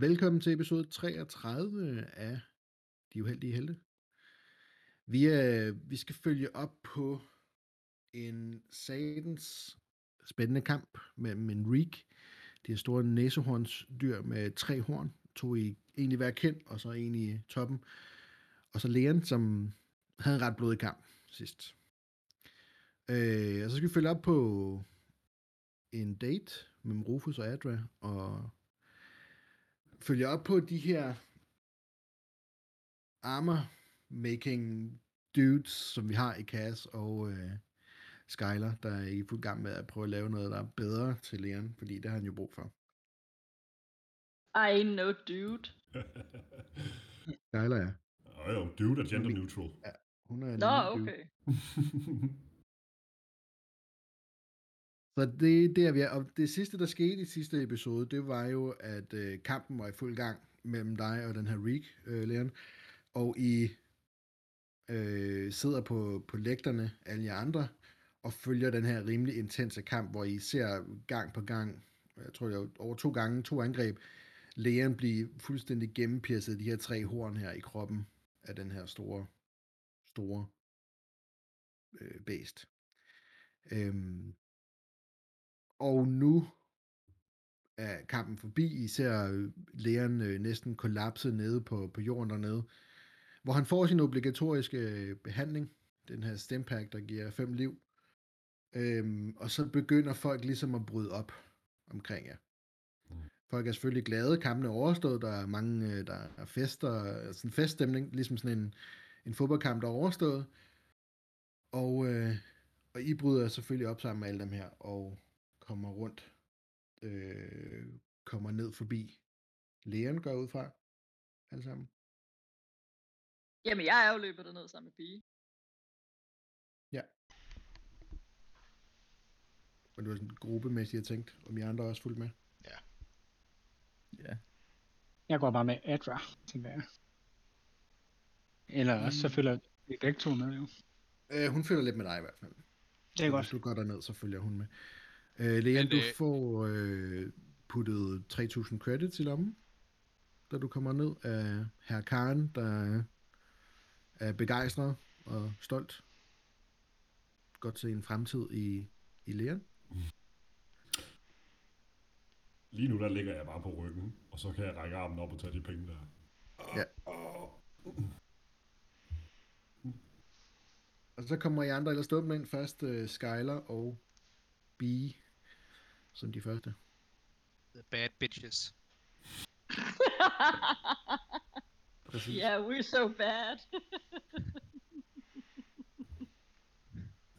Velkommen til episode 33 af De Uheldige Helte. Vi, er, vi skal følge op på en satans spændende kamp mellem en reek, de her store næsehornsdyr med tre horn, to i en i hver kind, og så en i toppen, og så Leon, som havde en ret blodig kamp sidst. Øh, og så skal vi følge op på en date mellem Rufus og Adra, og følge op på de her armor making dudes, som vi har i Cass og øh, Skyler, der er i fuld gang med at prøve at lave noget, der er bedre til Leon, fordi det har han jo brug for. I no dude. Skyler, ja. Og jo, dude er gender neutral. Ja, hun er Nå, dude. okay. Så det, det er vi er. Og det sidste, der skete i sidste episode, det var jo, at øh, kampen var i fuld gang mellem dig og den her Reek, øh, Leon. Og I øh, sidder på, på lægterne, alle jer andre, og følger den her rimelig intense kamp, hvor I ser gang på gang, jeg tror det over to gange, to angreb, Leon blive fuldstændig gennempirset de her tre horn her i kroppen af den her store, store øh, bæst. Øhm, og nu er kampen forbi. I ser øh, Leon øh, næsten kollapse nede på, på jorden dernede, hvor han får sin obligatoriske øh, behandling, den her stempack, der giver fem liv. Øhm, og så begynder folk ligesom at bryde op omkring jer. Folk er selvfølgelig glade, kampen er overstået, der er mange, øh, der er fester, sådan en feststemning, ligesom sådan en, en fodboldkamp, der er overstået. Og, øh, og I bryder selvfølgelig op sammen med alle dem her, og kommer rundt, øh, kommer ned forbi. Leon går ud fra, alle sammen. Jamen, jeg er jo løbet derned sammen med Bie. Og det var sådan gruppemæssigt, jeg tænkte, om I andre også fulgte med. Ja. Jeg går bare med Adra, tænker jeg. Eller også så Mm. følger vi begge to med, jo. Øh, hun følger lidt med dig i hvert fald. Det er Så godt. Hvis du går derned, så følger hun med. Øh, Leon, Men, du øh, får øh, puttet 3.000 credits i lommen, da du kommer ned af herr Karen, der er begejstret og stolt. Godt se en fremtid i, i Leon. Lige nu der ligger jeg bare på ryggen, og så kan jeg række armen op og tage de penge der. Ja. Og så kommer I andre ellers dumt ind først, uh, Skyler og Bee, som de første. The bad bitches. Præcis. yeah, we're so bad.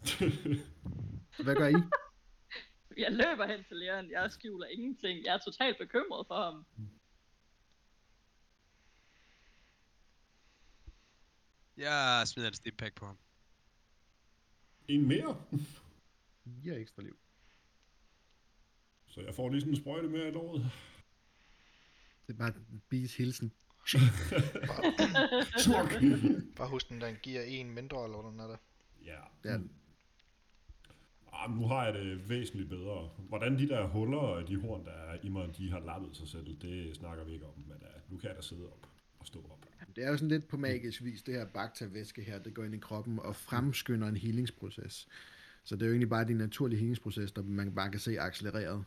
Hvad gør I? jeg løber hen til Leon. Jeg skjuler ingenting. Jeg er totalt bekymret for ham. Jeg smider en stimpack på ham. En mere? I har ekstra liv. Så jeg får lige sådan en sprøjte mere i låret. Det er bare Bees hilsen. Smuk! Bare husk den, den giver en mindre, eller hvordan er det? ja. Ja, Ah, nu har jeg det væsentligt bedre. Hvordan de der huller og de horn, der er i mig, de har lappet sig selv, det snakker vi ikke om. Men uh, nu kan jeg da sidde op og stå op. det er jo sådan lidt på magisk vis, det her baktervæske her, det går ind i kroppen og fremskynder en healingsproces. Så det er jo egentlig bare din naturlige healingsproces, der man bare kan se accelereret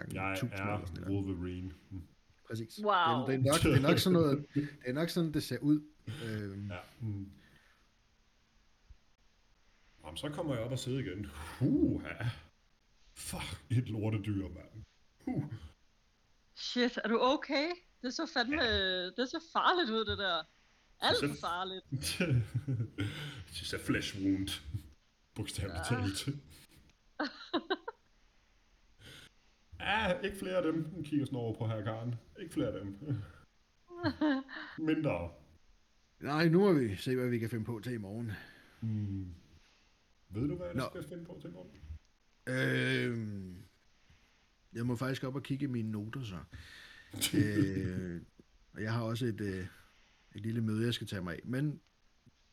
gang Jeg 1000 eller sådan er noget. Wolverine. Præcis. Wow. Det, er, det, er nok, det er nok sådan noget, det er nok sådan, det ser ud. Øhm, Ja. Mm. Jamen, så kommer jeg op og sidder igen. Huha. Fuck, et lortedyr, mand. Huh. Shit, er du okay? Det så fandme... Det så farligt ud, det der. Alt for så- farligt. It's a flesh wound. Bogstaveligt Ja. talt. ah, ikke flere af dem. Den kigger sådan over på her Karen. Ikke flere af dem. Mindre. nej, nu må vi se, hvad vi kan finde på til i morgen. Mm. Ved du, hvad jeg skal finde på til i morgen? Øhm, jeg må faktisk op og kigge i mine noter så. øh, og jeg har også et, øh, et lille møde, jeg skal tage mig af. Men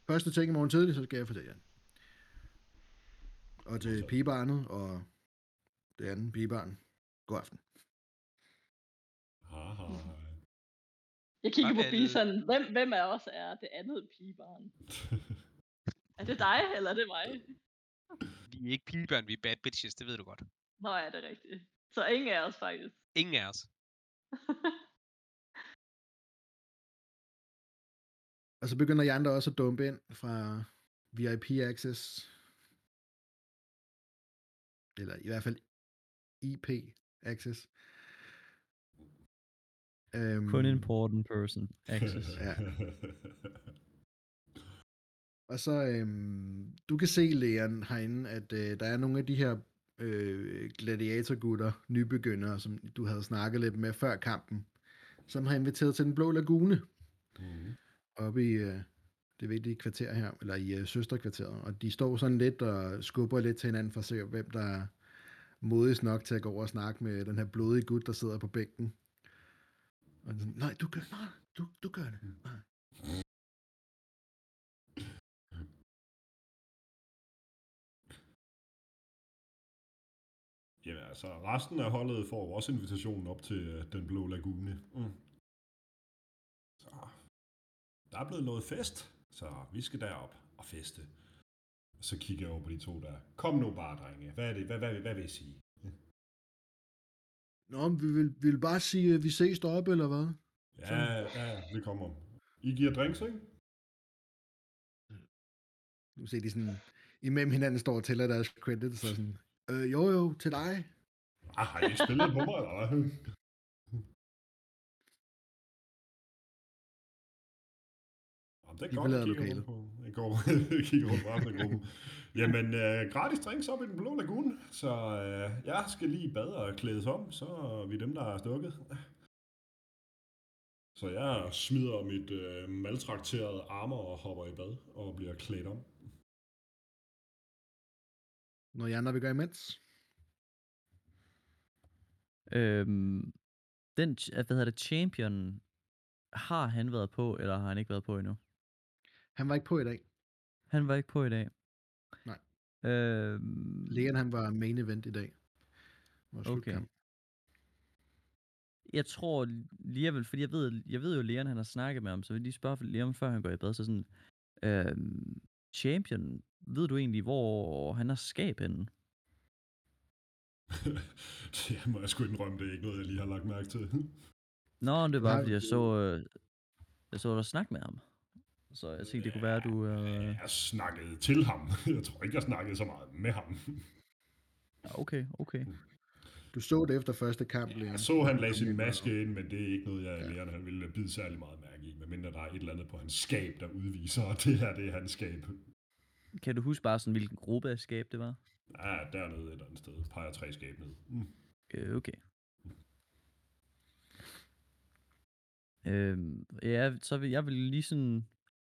første ting i morgen tidlig, så skal jeg fortælle jer. Og til pigebarnet og det andet pigebarn. God aften. Haha. Jeg kigger på Bison. Hvem, hvem af os er det andet pigebarn? Er det dig, eller er det mig? Vi er ikke pigebørn, vi er bad bitches, det ved du godt. Nå, er det rigtigt. Så ingen af os faktisk. Ingen af os. Og så begynder I andre også at dumpe ind fra VIP Access. Eller i hvert fald IP Access. Øhm, Kun important person access. Ja. Og så, øhm, du kan se, Leon, herinde, at øh, der er nogle af de her øh, gladiatorgutter, nybegyndere, som du havde snakket lidt med før kampen, som har inviteret til den blå lagune, Mhm. oppe i øh, det vigtige kvarter her, eller i øh, søsterkvarteret. Og de står sådan lidt og skubber lidt til hinanden for at se, hvem der modigst nok til at gå over og snakke med den her blodige gut, der sidder på bænken. Og sådan, nej, du gør, nej, du, du gør det. Nej. Jamen altså, resten af holdet får jo også invitationen op til øh, den blå lagune. Mm. Så der er blevet noget fest, så vi skal derop og feste. Og så kigger jeg over på de to der. Kom nu bare, drenge. Hvad er det? Hvad, hvad, hvad, hvad vil I sige? Nå, men vi vil, vi vil bare sige, at vi ses deroppe, eller hvad? Ja, ja, vi kommer. I giver drinks, ikke? Nu ser de sådan, imellem hinanden står og tæller deres credits, så sådan, øh, jo jo, til dig. Ah, har I ikke spillet på mig, eller hvad? Jamen, det er De godt, at kigge rundt på. Jeg går kigger rundt på resten af gruppen. Jamen, øh, gratis drinks op i den blå lagune, så øh, jeg skal lige bade og klædes om, så er vi dem, der er stukket. Så jeg smider mit øh, maltrakterede armor og hopper i bad og bliver klædt om. Når I andre vil gøre imens. Øhm, den, hvad hedder det, champion, har han været på, eller har han ikke været på endnu? Han var ikke på i dag. Han var ikke på i dag. Nej. Øhm, Leon, han var main event i dag. Vores Okay. Jeg tror lige vel, fordi jeg ved, jeg ved jo, Leon han har snakket med ham, så vil jeg lige spørge Leon, før han går i bad, så sådan, øhm, champion, ved du egentlig, hvor han har skab henne? det må jeg sgu indrømme, det er ikke noget, jeg lige har lagt mærke til. Nå, det er Du bare, fordi jeg så, øh, jeg så dig snakke med ham. Så jeg tænkte, det kunne være, at du... Øh... Jeg snakkede til ham. Jeg tror ikke, jeg snakkede så meget med ham. ja, Okay, okay. Du så det efter første kamp, Leon. Jeg så, han lagde sin maske ind, men det er ikke noget, jeg Ja. han ville bide særlig meget mærke i. Medmindre der er et eller andet på hans skab, der udviser, at det her det er hans skab. Kan du huske bare sådan, hvilken gruppe af skab det var? Ja, dernede et eller andet sted. Peger tre skab ned. Mm. Øh, okay. Øhm, ja, så vil jeg vil lige sådan...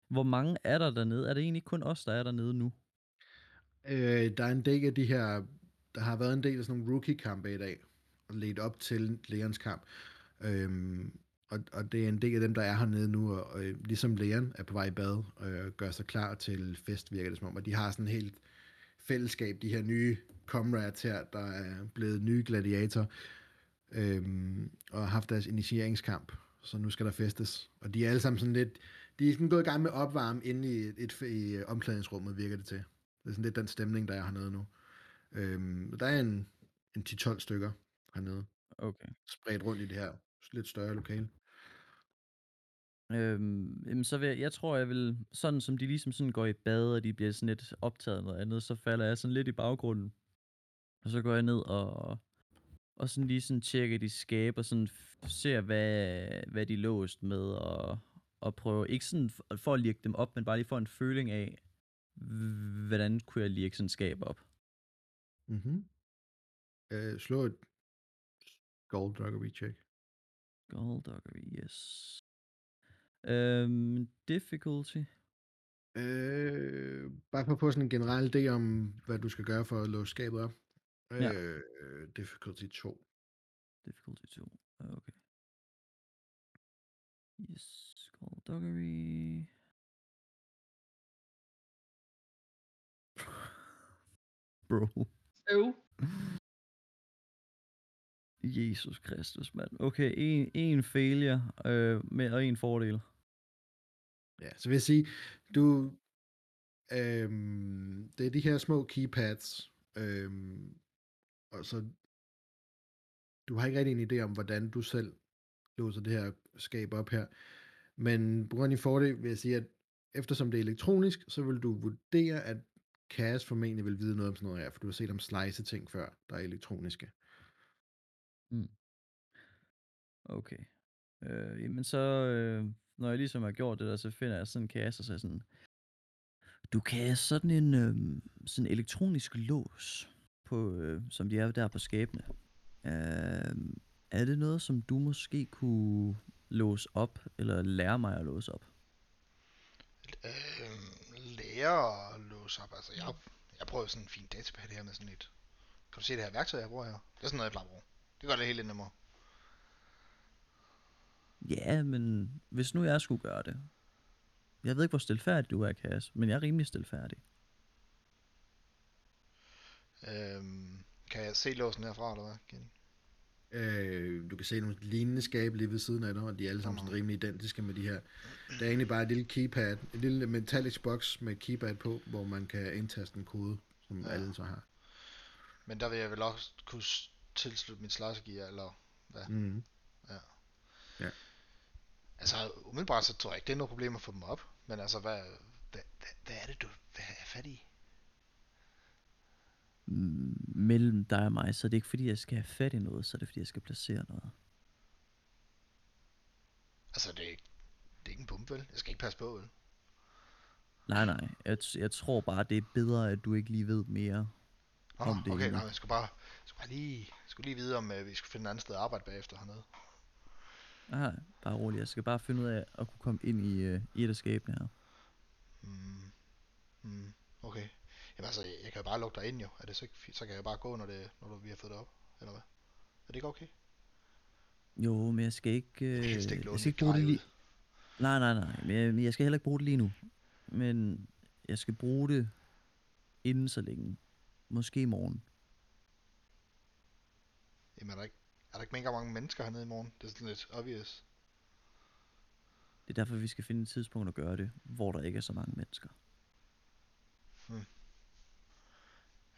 Hvor mange er der dernede? Er det egentlig kun os, der er dernede nu? Øh, der er en del af de her, der har været en del af sådan nogle rookie-kampe i dag, og ledt op til Leons kamp. Øhm, og, og det er en del af dem, der er hernede nu, og, og øh, ligesom Leon er på vej i bad, og øh, gør sig klar til fest, virker det som om, og de har sådan helt fællesskab, de her nye comrades her, der er blevet nye gladiator, øhm, og har haft deres initieringskamp, så nu skal der festes. Og de er alle sammen sådan lidt, de er sådan gået i gang med at opvarme inde i, et, i omklædningsrummet, virker det til. Det er sådan lidt den stemning, der er hernede nu. Øhm, der er en, en 10-12 stykker hernede, Okay. spredt rundt i det her lidt større lokale. Øhm, jamen så vil jeg, jeg tror, jeg vil, sådan som de ligesom sådan går i bad, og de bliver sådan lidt optaget af noget andet, så falder jeg sådan lidt i baggrunden. Og så går jeg ned og, og sådan lige sådan tjekker de skab, og sådan ser, hvad, hvad de er låst med, og, og prøver, ikke sådan for, at lirke dem op, men bare lige få en føling af, hvordan kunne jeg lirke sådan skab op. Mm-hmm. Øh, slå et skullduggery check. Skullduggery, yes. Øhm, difficulty. Øh, bare for at få sådan en generel idé om, hvad du skal gøre for at låse skabet op. Ja. Øh, difficulty 2. Difficulty 2. Okay. Yes, skullduggery. Bro. Øv. Jesus Kristus, mand. Okay, en, en failure øh, med, og en fordel. Ja, så vil jeg sige, du, øhm, det er de her små keypads, øhm, og så, du har ikke rigtig en idé om, hvordan du selv låser det her skab op her, men på grund af din fordel vil jeg sige, at eftersom det er elektronisk, så vil du vurdere, at Cass formentlig vil vide noget om sådan noget her, for du har set om slice ting før, der er elektroniske. Mm. Okay. Øh, jamen så, øh, når jeg ligesom har gjort det der, så finder jeg sådan en kasse, og så sådan, du kan sådan en øh, sådan en elektronisk lås, på, øh, som de er der på skabene. Øh, er det noget, som du måske kunne låse op, eller lære mig at låse op? Øh, lære at låse op. Altså, jeg, jeg prøver sådan en fin datapad her med sådan et... Kan du se det her værktøj, jeg bruger her? Det er sådan noget, jeg plejer at bruge. Det gør det helt lidt nemmere. Ja, men hvis nu jeg skulle gøre det. Jeg ved ikke, hvor stilfærdig du er, Kas, men jeg er rimelig stilfærdig. Øhm, kan jeg se låsen herfra, eller hvad? Kenny? Øh, du kan se nogle lignende skabe lige ved siden af dig, og de er alle sammen sådan rimelig identiske med de her. Der er egentlig bare et lille keypad, et lille metallic box med keypad på, hvor man kan indtaste en kode, som Ja. ja. alle så har. Men der vil jeg vel også kunne tilslutte min slicergear, eller hvad? Mm. Altså, umiddelbart så tror jeg ikke, det er noget problem at få dem op. Men altså, hvad, hvad, hvad, hvad er det, du hvad er fat i? Mellem dig og mig, så er det ikke fordi, jeg skal have fat i noget, så er det fordi, jeg skal placere noget. Altså, det er, ikke- det er ikke en bombe, vel? Jeg skal ikke passe på, vel? Nej, nej. Jeg, jeg tror bare, det er bedre, at du ikke lige ved mere. Nå, Om det okay, nej, jeg skulle bare, jeg skulle bare lige, jeg skulle lige vide, om uh, vi skulle finde et andet sted at arbejde bagefter hernede. Nej, bare roligt. Jeg skal bare finde ud af at kunne komme ind i, øh, i et af skabene her. Mm. Mm. Okay. Jamen altså, jeg, kan jo bare lukke dig ind jo. Er det så ikke? Så kan jeg bare gå, når, det, når du, vi har fået det op. Eller hvad? Er det ikke okay? Jo, men jeg skal ikke... Øh, Jeg helst ikke jeg skal ikke bruge det lige... Nej, nej, nej. Men jeg, jeg skal heller ikke bruge det lige nu. Men jeg skal bruge det inden så længe. Måske i morgen. Jamen er der ikke, er der ikke mega mange mennesker hernede i morgen? Det er sådan lidt obvious. Det er derfor, vi skal finde et tidspunkt at gøre det, hvor der ikke er så mange mennesker.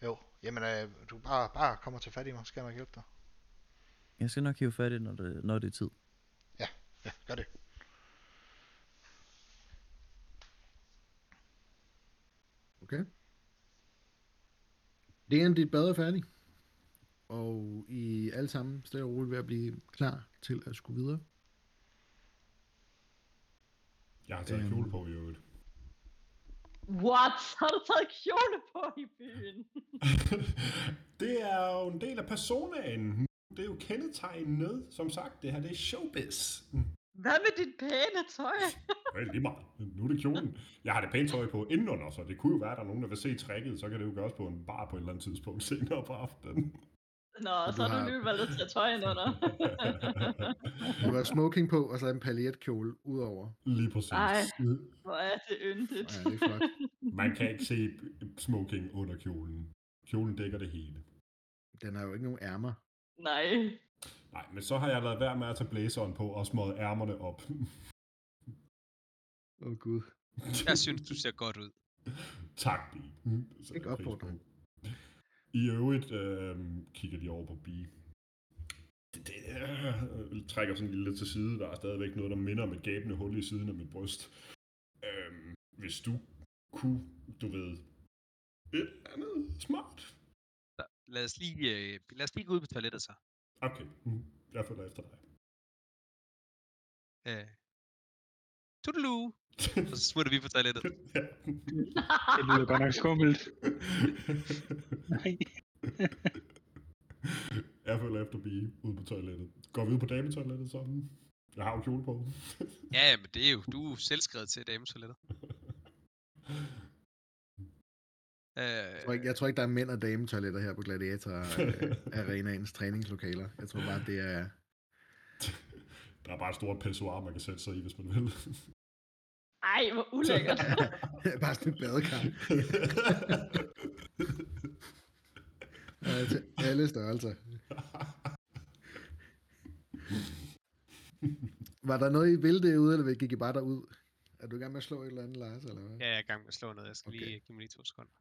Jo, jamen øh, du bare, bare kommer til fat i mig, så skal jeg nok hjælpe dig. Jeg skal nok hive fat i når det, når det er tid. Ja, gør det. Okay. Det er en dit bad er færdig. Og I alle sammen stille og roligt ved at blive klar til at skulle videre. Jeg har taget Øhm. kjole på i øvrigt. What? Har du taget kjole på i byen? det er jo en del af personaen. Det er jo kendetegnet, som sagt. Det her det er showbiz. Hvad med dit pæne tøj? Vel, lige meget. Nu er det kjolen. Jeg har det pænt tøj på indenunder, så det kunne jo være, at der er nogen, der vil se tricket. Så kan det jo gøres på en bar på et eller andet tidspunkt senere på aftenen. Nå, du så har du lige valgt at tage tøj ind under. Du har smoking på, og så en paljetkjole udover. Lige præcis. Ej. Hvor er det yndigt. Ja, det er flot. Man kan ikke se smoking under kjolen. Kjolen dækker det hele. Den har jo ikke nogen ærmer. Nej. Nej, men så har jeg lavet være med at tage blæseren på og smøget ærmerne op. Åh oh, gud. Jeg synes, du ser godt ud. tak, Bi. Så Ikke opfordring. I øvrigt øh, kigger de over på Bi. Det, det øh, trækker sådan lidt til side. Der er stadigvæk noget, der minder om et gabende hul i siden af mit bryst. Øh, hvis du kunne, du ved, et eller andet smart. Lad os lige, øh, lad os lige gå ud på toilettet så. Okay, mm, jeg følger efter dig. Øh. Toodaloo! Og så smutter vi på toilettet. Ja. Det lyder godt nok skummelt. Nej. jeg følger efter Bi ude på toilettet. Går vi ud på dametoilettet sammen? Jeg har jo kjole på. Ja, men det er jo, du er selvskrevet til dametoiletter. Jeg tror, Øh, ikke, jeg tror ikke, der er mænd og dametoiletter her på Gladiator øh, Arenaens træningslokaler. Jeg tror bare, det er... Der er bare et stort pissoir, man kan sætte sig i, hvis man vil. Ej, hvor ulækkert. bare sådan et badekar. Til alle størrelser. Var der noget, I ville derude, eller gik I bare derud? Er du i gang med at slå et eller andet, Lars, eller hvad? Ja, jeg er i gang med at slå noget. Jeg skal Okay. lige give mig lige to sekunder.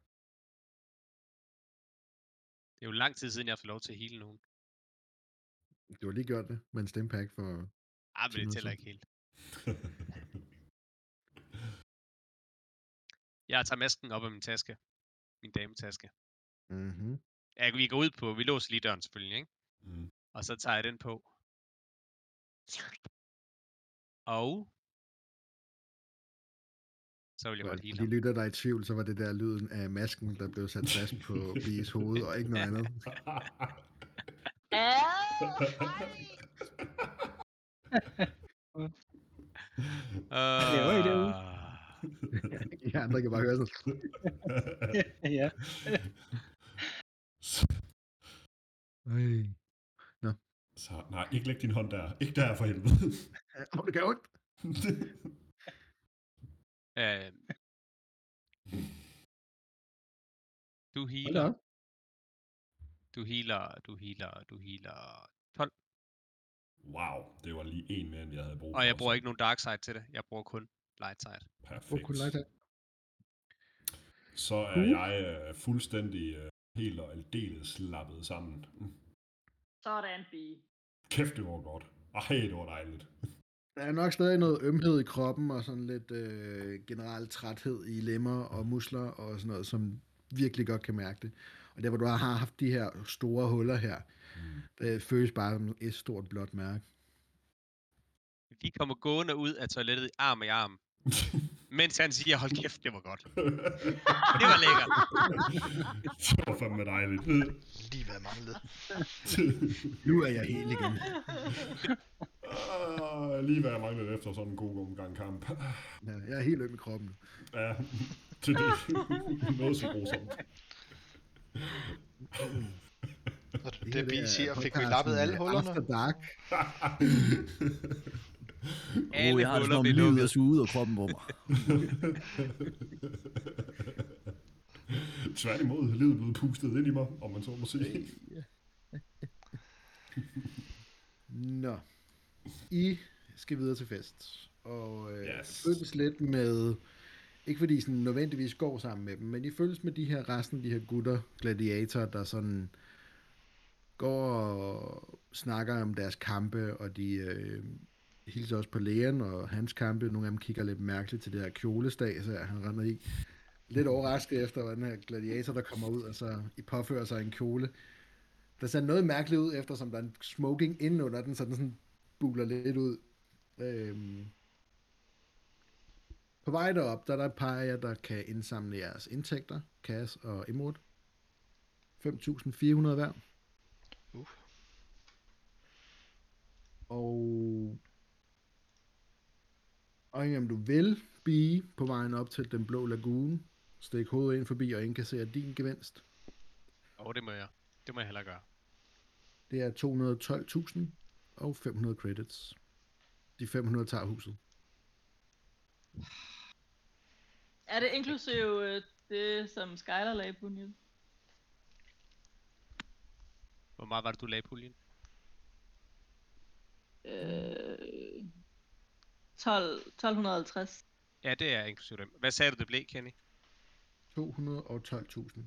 Det er jo lang tid siden, jeg har fået lov til at hele nogen. Du har lige gjort det med en stempack for... Ah, men det tæller ikke helt. Jeg tager masken op af min taske. Min dametaske. Mm-hmm. Ja, vi går ud på, vi låser lige døren selvfølgelig, ikke? Mm. Og så tager jeg den på. Og... Så vil jeg godt hele de lytter, der er i tvivl, så var det der lyden af masken, der blev sat fast på Bies hoved, og ikke noget andet. Ah, laver I. I andre kan bare høre sådan... ja. Ej. Så nej, ikke læg din hånd der. Ikke der for helvede. Åh, det gør ondt. Øhm. Du healer, du healer, du healer, du healer 12. wow, det var lige en mere, end jeg havde brug for. Og jeg bruger ikke nogen dark side til det. Jeg bruger kun light side. Perfekt. Lege til. Så er Cool. jeg øh, fuldstændig øh, helt og aldeles slappet sammen. Mm. sådan, B. Kæft, det var godt. Ej, det var dejligt. Der er nok stadig noget ømhed i kroppen, og sådan lidt øh, generel træthed i lemmer og muskler, og sådan noget, som virkelig godt kan mærke det. Og der, hvor du har haft de her store huller her, Mm. det føles bare som et stort blåt mærke. Vi kommer gående ud af toilettet arm i arm. Mens han siger, hold kæft, det var godt. Det var lækkert. det var fandme dejligt. Lige hvad jeg manglede. Nu er jeg helt igen. Ah, lige hvad jeg manglede efter sådan en god omgang kamp. Ja, jeg er helt øm i kroppen. Ja, til det. Noget så grusomt. Det, er siger, fik vi podcasten, lappet alle øh, hullerne? After Dark. Alle oh, jeg har det som om blev livet er suget ud af kroppen på mig. Tværtimod, livet blev pustet ind i mig, om man så må sige. Nå. I skal videre til fest. Og øh, Yes. yes. følges lidt med, ikke fordi I sådan nødvendigvis går sammen med dem, men I følges med de her resten af de her gutter, gladiatorer, der sådan går og snakker om deres kampe, og de øh, hilser også på lægen og hans kampe. Nogle af dem kigger lidt mærkeligt til det her kjolestas, her, han render i. Lidt overrasket efter, hvad den her gladiator, der kommer ud, og så I påfører sig en kjole. Der ser noget mærkeligt ud, eftersom der er en smoking inde under den, så den sådan buler lidt ud. Øhm. På vej derop, der er der et par af jer, der kan indsamle jeres indtægter, Cass og Imrud. 5.400 hver. Uh. Og... Og om du vil blive på vejen op til den blå lagune, stik hovedet ind forbi og indkassere din gevinst. Åh, oh, det må jeg. Det må jeg hellere gøre. Det er 212.000 og 500 credits. De 500 tager huset. Er det inklusive øh, det, som Skyler lagde på den? Hvor meget var det, du lagde i puljen? Øh, 12, 1250. Ja, det er inklusive dem. Hvad sagde du, det blev, Kenny? 212.000.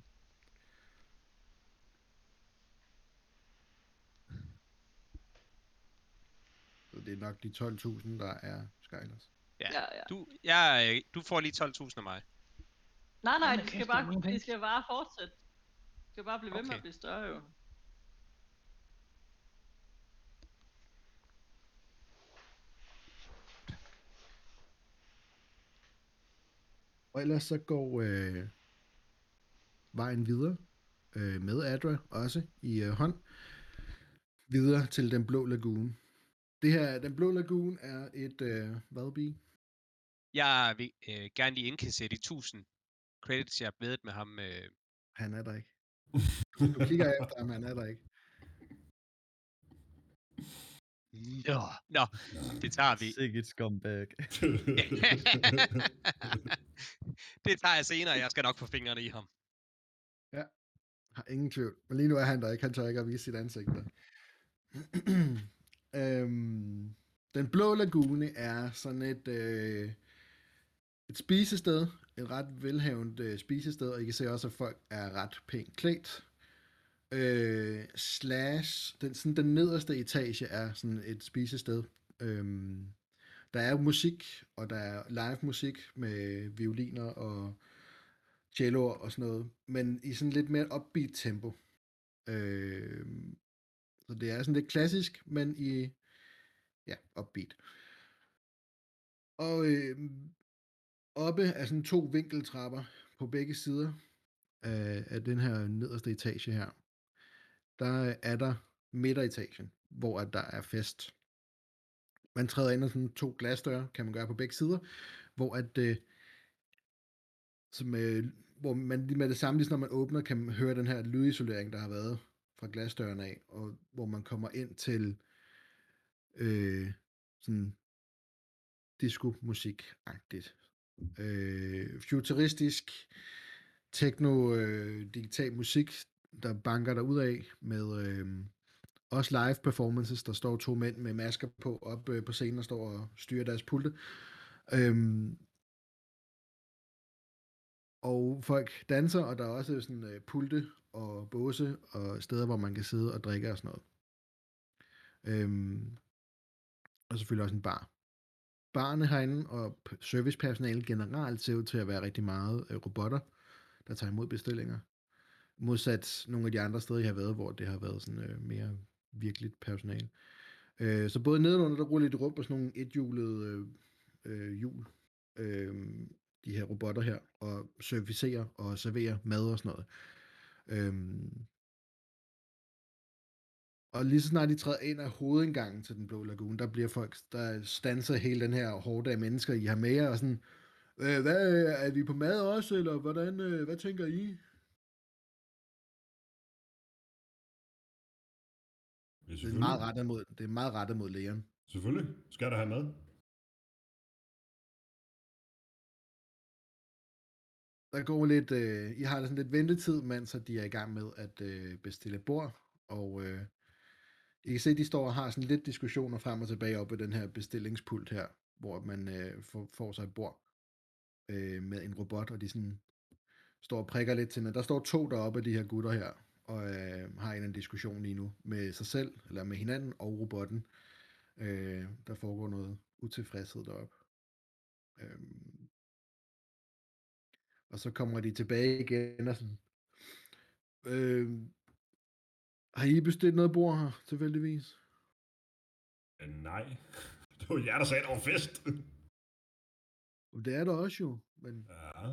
Så det er nok de 12.000, der er Skylers. Ja. Ja, ja. Du, jeg, du får lige 12.000 af mig. Nej, nej, skal, det er bare, mange penge. de skal bare fortsætte. De skal bare blive ved med Okay. at blive større jo. Og ellers så går øh, vejen videre øh, med Adra også i øh, hånd videre til den blå lagune. Det her, den blå lagune er et, øh, hvad bi? Jeg vil øh, gerne lige indkassere de 1000 credits, jeg har bedet med ham. Øh, Han er der ikke. Du kigger efter ham, han er der ikke. Nå, Nå, det tager vi. Sikke et scumbag. det tager jeg senere, jeg skal nok få fingrene i ham. Har ingen tvivl. Men lige nu er han der ikke. Han tør ikke at vise sit ansigt der. øhm, Den Blå Lagune er sådan et, øh, et spisested, et ret velhavende øh, spisested, og I kan se også, at folk er ret pænt klædt. Øh, slash, den, sådan den nederste etage er sådan et spisested. Øhm, der er musik, og der er live musik med violiner og celloer og sådan noget, men i sådan lidt mere upbeat tempo. Øh, så det er sådan lidt klassisk, men i ja, upbeat. Og øh, oppe er sådan to vinkeltrapper på begge sider af, af den her nederste etage her. Der er der midteretagen, hvor at der er fest. Man træder ind ad sådan to glasdøre, kan man gøre på begge sider, hvor at øh, som, øh, hvor man lige med det samme, lige når man åbner, kan man høre den her lydisolering, der har været fra glasdøren af, og hvor man kommer ind til øh, sådan disco-musik-agtigt. Øh, futuristisk, techno, øh, digital musik, der banker der ud af med øh, også live performances. Der står to mænd med masker på op øh, på scenen og står og styrer deres pulte. Øhm, og folk danser, og der er også sådan øh, pulte og båse og steder, hvor man kan sidde og drikke og sådan noget. Øhm, og selvfølgelig også en bar. Barne herinde og servicepersonale generelt ser ud til at være rigtig meget øh, robotter, der tager imod bestillinger. Modsat nogle af de andre steder, jeg har været, hvor det har været sådan øh, mere virkeligt personal. Øh, så både nedenunder, der ruller lidt rundt på sådan nogle ethjulede øh, øh, hjul, øh, de her robotter her, og servicerer og serverer mad og sådan noget. Øh, og lige så snart de træder ind af hovedindgangen til den blå lagune, der bliver folk, der stanser hele den her hårde af mennesker, I har med jer, og sådan, øh, hvad, er vi på mad også, eller hvordan, øh, hvad tænker I? Ja, Det er meget rettet mod, det er meget rettet mod lægeren. Selvfølgelig. Skal der have mad? Der går lidt, øh, I har sådan lidt ventetid, mens de er i gang med at øh, bestille bord, og øh, I kan se, at de står og har sådan lidt diskussioner frem og tilbage op ved den her bestillingspult her, hvor man øh, får, får sig et bord øh, med en robot, og de sådan står og prikker lidt til hinanden. Der står to deroppe af de her gutter her, og øh, har en diskussion lige nu med sig selv, eller med hinanden og robotten. Øh, der foregår noget utilfredshed deroppe. Øh, og så kommer de tilbage igen og sådan, øh, har I bestilt noget bord her, tilfældigvis? Øh, nej. Det var jer, der sagde, at der var fest. Det er der også jo, men Ja.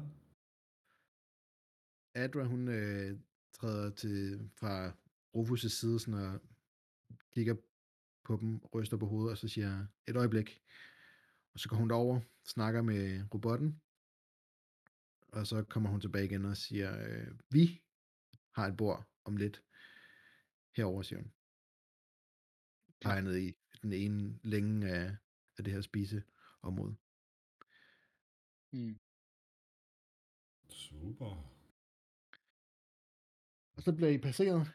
Adra, hun øh, træder til fra Rufus' side sådan og kigger på dem, ryster på hovedet, og så siger et øjeblik. Og så går hun derover, snakker med robotten, og så kommer hun tilbage igen og siger, øh, vi har et bord om lidt herover, siger hun. Peger ned i den ene længe af, af det her spiseområde. Mm. Super. Og så bliver I passeret.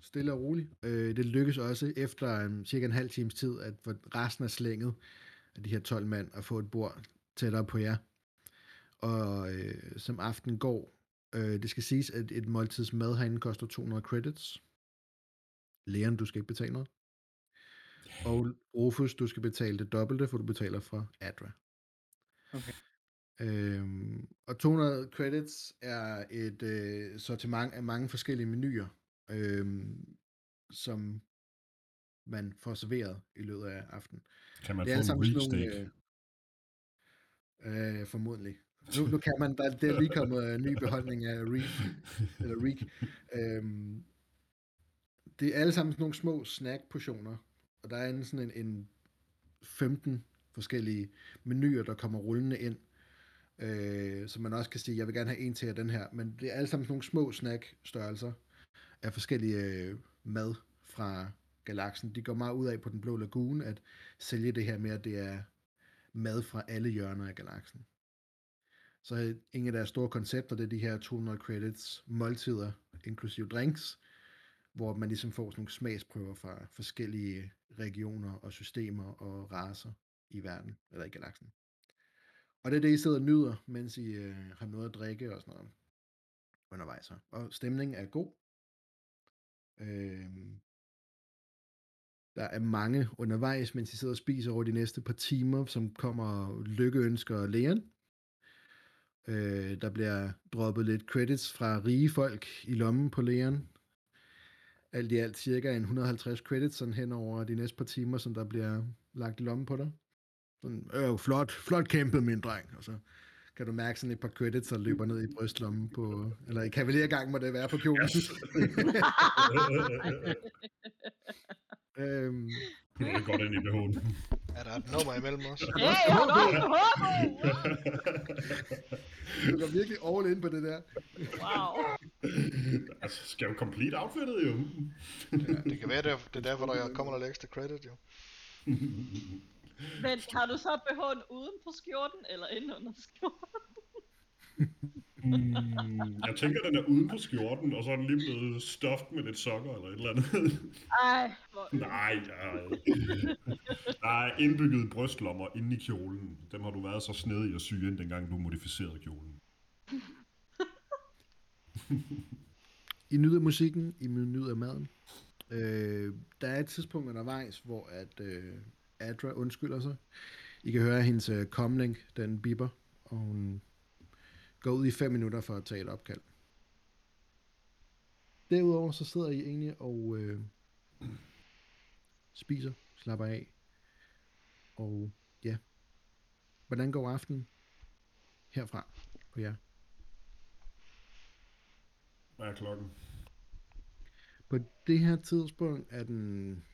Stille og roligt. Øh, det lykkes også efter en, cirka en halv times tid, at få resten af slænget af de her 12 mand at få et bord tættere på jer. Og øh, som aften går, øh, det skal siges, at et måltids mad herinde koster 200 credits. Leon, du skal ikke betale noget. Og Rufus, du skal betale det dobbelte, for du betaler fra Adra. Okay. Øhm, og 200 credits er et øh, sortiment af mange forskellige menuer, øhm, som man får serveret i løbet af aftenen. Kan man Det er få en nogle... Øh, øh, formodentlig. Nu, nu kan man, der, der er lige kommet en ny beholdning af Reef, eller Reek. Øhm, det er alle sammen sådan nogle små snack-portioner, og der er en, sådan en, en 15 forskellige menuer, der kommer rullende ind, øh, så man også kan sige, jeg vil gerne have en til af den her, men det er alle sammen sådan nogle små snack-størrelser af forskellige øh, mad fra galaksen. De går meget ud af på den blå lagune at sælge det her med, at det er mad fra alle hjørner af galaksen. Så en af deres store koncepter, det er de her 200 credits måltider, inklusive drinks, hvor man ligesom får sådan nogle smagsprøver fra forskellige regioner og systemer og raser i verden, eller i galaksen. Og det er det, I sidder og nyder, mens I øh, har noget at drikke og sådan noget undervejs. her. Og stemningen er god. Øhm, der er mange undervejs, mens I sidder og spiser over de næste par timer, som kommer lykkeønsker og Leon. Øh, der bliver droppet lidt credits fra rige folk i lommen på Leon. Alt i alt cirka en 150 credits sådan hen over de næste par timer, som der bliver lagt i lommen på dig. Sådan, øh, flot, flot kæmpet, min dreng. Og så kan du mærke sådan et par credits, der løber ned i brystlommen på, eller i kavalergang må det være på kjolen. øhm, Det er godt ind i behoven. Er der et nummer imellem os? Hey, hold op, du går virkelig all in på det der. Wow. altså, skal jo complete outfittet jo. Ja, det kan være, det er, det er derfor, der kommer der lidt ekstra credit, jo. Men har du så BH'en uden på skjorten, eller inde under skjorten? Mm, jeg tænker, den er uden på skjorten, og så er den lige blevet stuffed med lidt sokker eller et eller andet. Ej, hvor øv. Nej, der er, indbygget brystlommer inde i kjolen. Dem har du været så snedig at sy ind, dengang du modificerede kjolen. I nyder musikken, I nyder maden. Øh, der er et tidspunkt undervejs, hvor at øh, Adra undskylder sig. I kan høre, hendes øh, comlink, den bipper, og hun går ud i fem minutter for at tage et opkald. Derudover så sidder I egentlig og øh, spiser, slapper af. Og ja, hvordan går aftenen herfra på jer? Hvad er klokken? På det her tidspunkt er den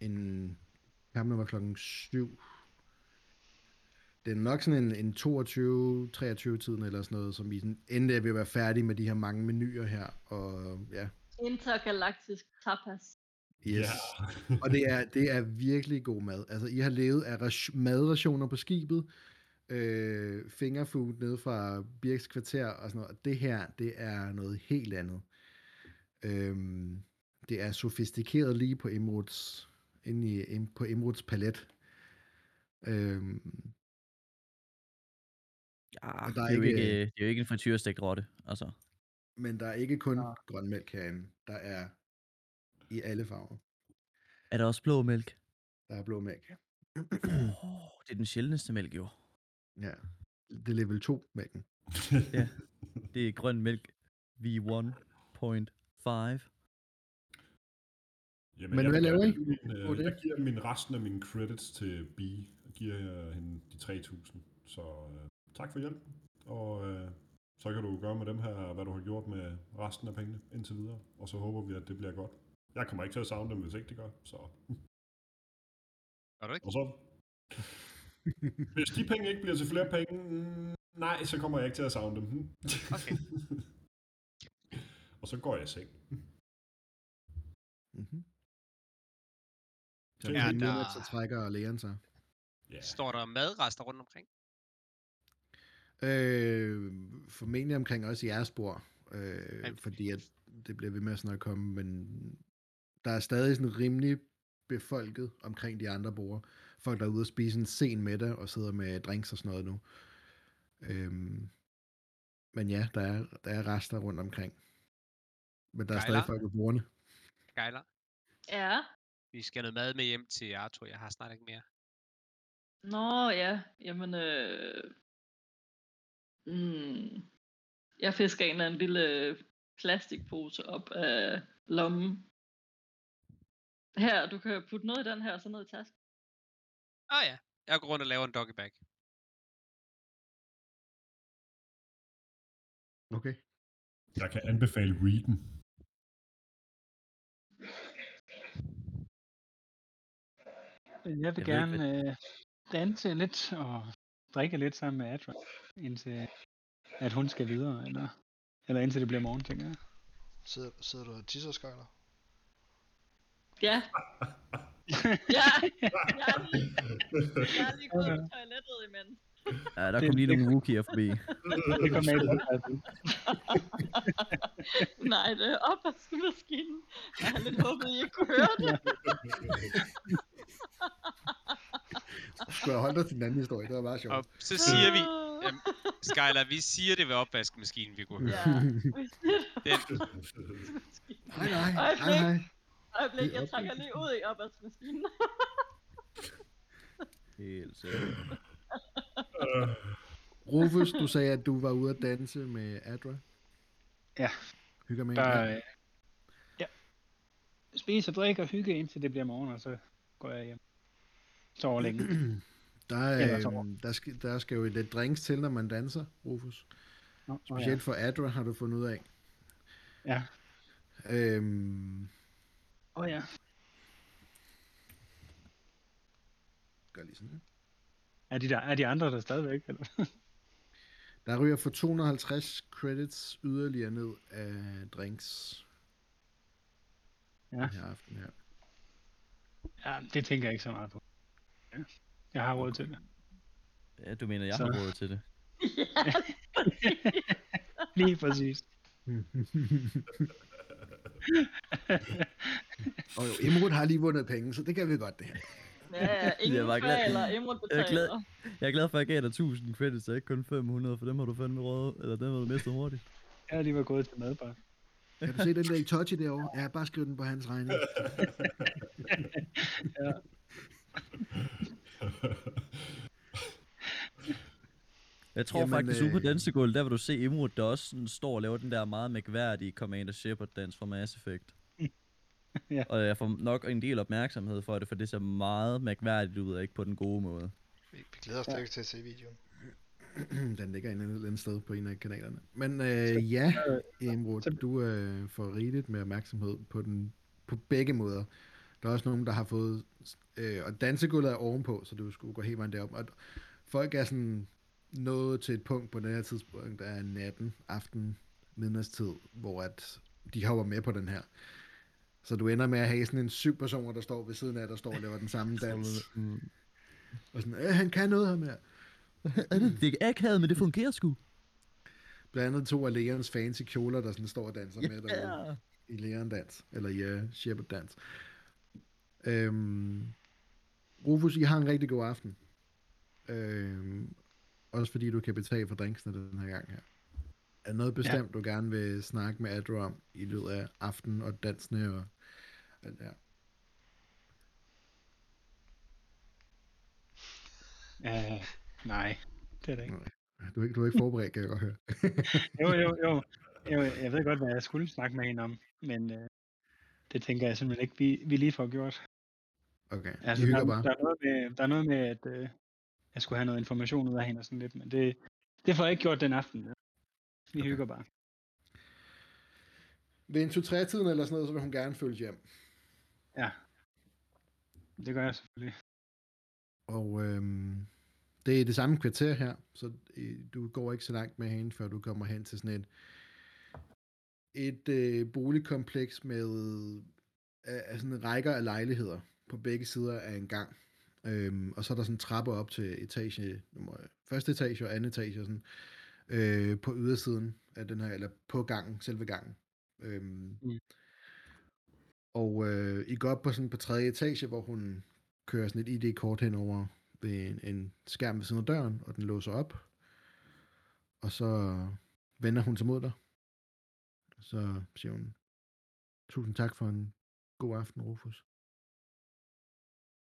en kampen var klokken 7. Det er nok sådan en, en 22-23 tiden eller sådan noget, som vi sådan er ved at være færdige med de her mange menuer her. Og ja, Intergalaktisk tapas. yes. Ja. og det er, det er virkelig god mad. Altså, I har levet af ration- madrationer på skibet, øh, fingerfood nede fra Birks kvarter og sådan noget. Det her, det er noget helt andet. Øhm, det er sofistikeret lige på Emeralds, inde i, im- på Emeralds palet. Øhm, Ja, Og der det, er er jo ikke- ikke, det er jo ikke en frityrestegt rotte, altså. men der er ikke kun Nå. grøn mælk herinde. Der er i alle farver. Er der også blå mælk? Der er blå mælk. oh, det er den sjældneste mælk, jo. Ja, det er level 2 mælken. Ja. Det er grøn mælk V1.5. Jamen, Men jeg, hvad laver I? Min, øh, jeg giver min resten af mine credits til B. Jeg giver øh, hende de 3.000. Så øh, tak for hjælp. Og øh, så kan du gøre med dem her, hvad du har gjort med resten af pengene indtil videre. Og så håber vi, at det bliver godt. Jeg kommer ikke til at savne dem, hvis ikke det gør. Så. Gør du ikke? Og så... Hvis de penge ikke bliver til flere penge, mm, nej, så kommer jeg ikke til at savne dem. Okay. og så går jeg i seng. Mm-hmm. Så Er ja, der... der- så trækker lægeren sig. Ja. Står der madrester rundt omkring? Øh, formentlig omkring også jeres bord, øh, Okay. fordi at det bliver ved med at sådan at komme, men der er stadig sådan rimelig befolket omkring de andre borde. Folk der er ude og spise en sen middag og sidder med drinks og sådan noget nu. Øhm, men ja, der er, der er rester rundt omkring. Men der er stadig folk ved bordene. Gejler. Ja. Vi skal have noget mad med hjem til Arthur. Jeg har snart ikke mere. Nå ja, jamen øh... mm, jeg fisker en eller anden lille plastikpose op af lommen. Her, du kan putte noget i den her, og så ned i tasken. Ah ja, jeg går rundt og laver en doggy bag. Okay. Jeg kan anbefale Reeden. Jeg vil Jeg ved gerne ikke, øh, danse lidt og drikke lidt sammen med Adra, indtil at hun skal videre, eller, eller indtil det bliver morgen, tænker jeg. Sidder, sidder du og tisser, Skyler? Ja. ja, jeg er lige, jeg er lige gået på toilettet imens. Ja, der kom lige nogle Wookie'er forbi. Det kommer med. Nej, det er opvaskemaskinen. Jeg har lidt håbet, I ikke kunne høre det. Skulle jeg holde dig til den anden historie? Det var meget sjovt. Og så siger vi, øhm, Skylar, vi siger det ved opvaskemaskinen, vi kunne høre. Ja. Den, Nej, nej, nej, nej. Øjeblik, jeg trækker lige ud i opvaskemaskinen. Helt sikkert. Rufus, du sagde, at du var ude at danse med Adra. Ja. Hygger med Der, øh, ja. Spise og drikke og hygge indtil det bliver morgen, og så går jeg hjem. Sover længe. Der, øh, der, skal, der skal jo lidt drinks til, når man danser, Rufus. Nå, Specielt for Adra har du fundet ud af. Ja. Øhm, Åh oh, ja. gør lige sådan her. Er de, der, er de andre der stadigvæk? Eller? Der ryger for 250 credits yderligere ned af drinks. Ja. Den her aften her. ja, det tænker jeg ikke så meget på. Ja. Jeg har råd til det. Ja, du mener, jeg Så- har råd til det. ja, Lige præcis. Og jo, Imrud har lige vundet penge, så det kan vi godt det her. ja, ingen var glad- kvaler, Imrud Jeg er glad- betaler. Jeg er glad for, at jeg gav dig 1000 credits, og ikke kun 500, for dem har du fandme råd, eller dem har du mistet hurtigt. Jeg har lige været gået til madbar. Kan du se den der Itochi derovre? Ja, bare skriv den på hans regning. Jeg tror Jamen, faktisk, ude på øh, dansegulvet, der vil du se Imrud, der også sådan står og laver den der meget mærkværdige Commander Shepard dans fra Mass Effect. Ja. Og jeg får nok en del opmærksomhed for det, for det ser meget mærkværdigt ud, og ikke på den gode måde. Vi, vi glæder os Ja. til at se videoen. den ligger et eller andet sted på en af kanalerne. Men øh, ja, Imrud, du øh, får rigeligt med opmærksomhed på, den, på begge måder. Der er også nogen, der har fået... Øh, og dansegulvet er ovenpå, så du skulle gå helt vejen derop. Og folk er sådan nået til et punkt på det her tidspunkt, der er natten, aften, midnadstid, hvor at de hopper med på den her. Så du ender med at have sådan en syv personer, der står ved siden af, der står og laver den samme dans. Mm. Og sådan, øh, han kan noget ham her. Det er akavet, men det fungerer sgu. Blandt andet to af Leons fancy kjoler, der sådan står og danser med derude. I Leon dans, eller i uh, Shepard dans. Øhm, Rufus, I har en rigtig god aften. Øhm, også fordi du kan betale for drinksene den her gang her. Er noget bestemt, ja. du gerne vil snakke med Adro om i løbet af aftenen og dansene og alt det her? Uh, nej, det er det ikke. Du er ikke, du er ikke forberedt, kan jeg godt høre. Jo, jo, jo. jo jeg ved godt, hvad jeg skulle snakke med hende om, men uh, det tænker jeg simpelthen ikke, vi, vi lige får gjort. Okay, Altså, I hygger der, bare. der, er noget med, der er noget med, at uh, jeg skulle have noget information ud af hende og sådan lidt, men det, det får jeg ikke gjort den aften. Vi Okay. hygger bare. Ved en 2-3-tiden eller sådan noget, så vil hun gerne følge hjem. Ja. Det gør jeg selvfølgelig. Og øhm, det er det samme kvarter her, så øh, du går ikke så langt med hende, før du kommer hen til sådan et, et øh, boligkompleks med øh, en rækker af lejligheder på begge sider af en gang. Øhm, og så er der sådan trapper op til etage nummer, første etage og anden etage, sådan, øh, på ydersiden af den her, eller på gangen, selve gangen. Øhm, Mm. Og øh, I går op på sådan på tredje etage, hvor hun kører sådan et ID-kort henover ved en, en skærm ved siden af døren, og den låser op. Og så vender hun sig mod dig. Og så siger hun, tusind tak for en god aften, Rufus.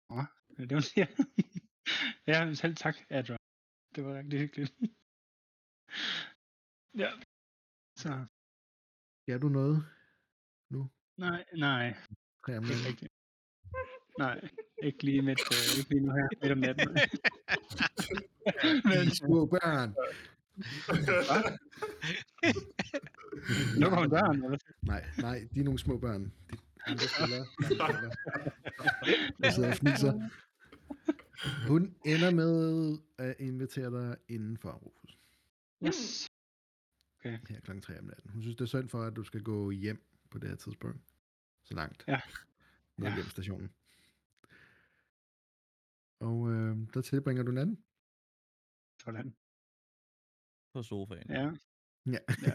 Det er det, hun siger. ja, selv tak, Adra. Det var rigtig hyggeligt. ja. Så, Gør du noget? nej, nej, Tre om ikke rigtigt. Nej, ikke lige, midt, øh, ikke lige nu her, midt om natten. Men, små børn. lukker hun døren, eller? Nej, nej, de er nogle små børn. De, ham, der spiller, ham, der spiller. Der sidder og fniser. Hun ender med at invitere dig indenfor, Rufus. Yes. Her klokken 3 om natten. Hun synes, det er synd for, at du skal gå hjem på det her tidspunkt. Så langt. Ja. Ned Ja. hjem stationen. Og øh, der tilbringer du natten. Sådan. På sofaen. Ja. Ja. Ja.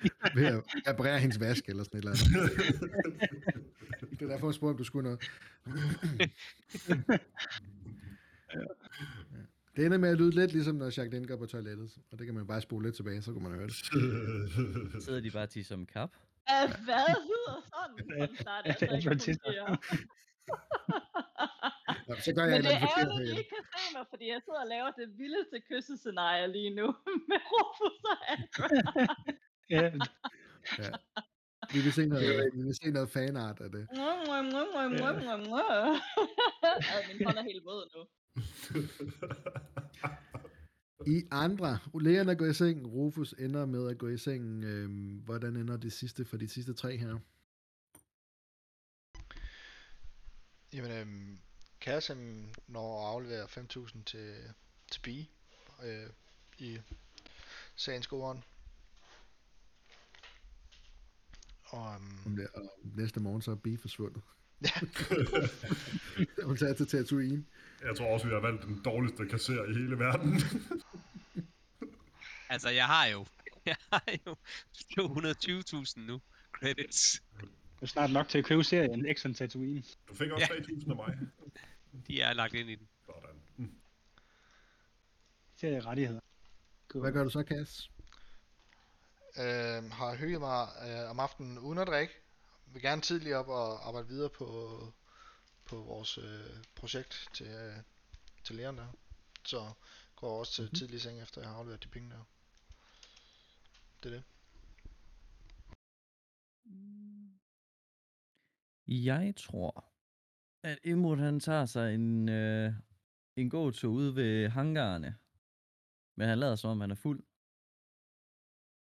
Ved at reparere hendes vask eller sådan et eller andet. Det er derfor, jeg spurgte, om du skulle noget. Ja. Det ender med at lyde lidt ligesom, når Jacques går på toilettet. Og det kan man bare spole lidt tilbage, så kan man høre det. Sidder de bare til som kap? Æh, hvad lyder sådan? Sådan starter ikke fungere. Nå, så gør jeg Men et det er ærgerligt, at I ikke kan se mig, fordi jeg sidder og laver det vildeste kyssescenarie lige nu med Rufus og Andrew. ja, Ja. Vi vil se noget, vi vil se noget fanart af det. Mwah, mwah, mwah, mwah, mwah, mwah, mwah. Ej, min hånd er helt våd nu. I andre, Leon er gået i seng, Rufus ender med at gå i seng. Øhm, hvordan ender det sidste for de sidste tre her? Jamen, øhm, Kasim når at aflevere 5.000 til, til B øh, i sagens ånd. Og, øhm, Ja. Og næste morgen så er Bee forsvundet. ja, Hun tager til Tatooine. Jeg tror også, vi har valgt den dårligste kasser i hele verden. Altså, jeg har jo, jeg har jo 220.000 nu. Credits. det er snart nok til at købe serien Exxon Tatooine. Du fik også Ja. 3.000 af mig. De er lagt ind i den. Sådan. Mm. Serierettigheder. Cool. Hvad gør du så, Cass? øh, har hygget mig øh, om aftenen uden at drikke. Vil gerne tidligt op og arbejde videre på, på vores øh, projekt til, øh, til læreren der. Så går også til Mhm. tidlig seng, efter jeg har afleveret de penge der. Det er det. Jeg tror, at Imod han tager sig en, øh, en gåtur ude ved hangarerne. Men han lader som om, han er fuld.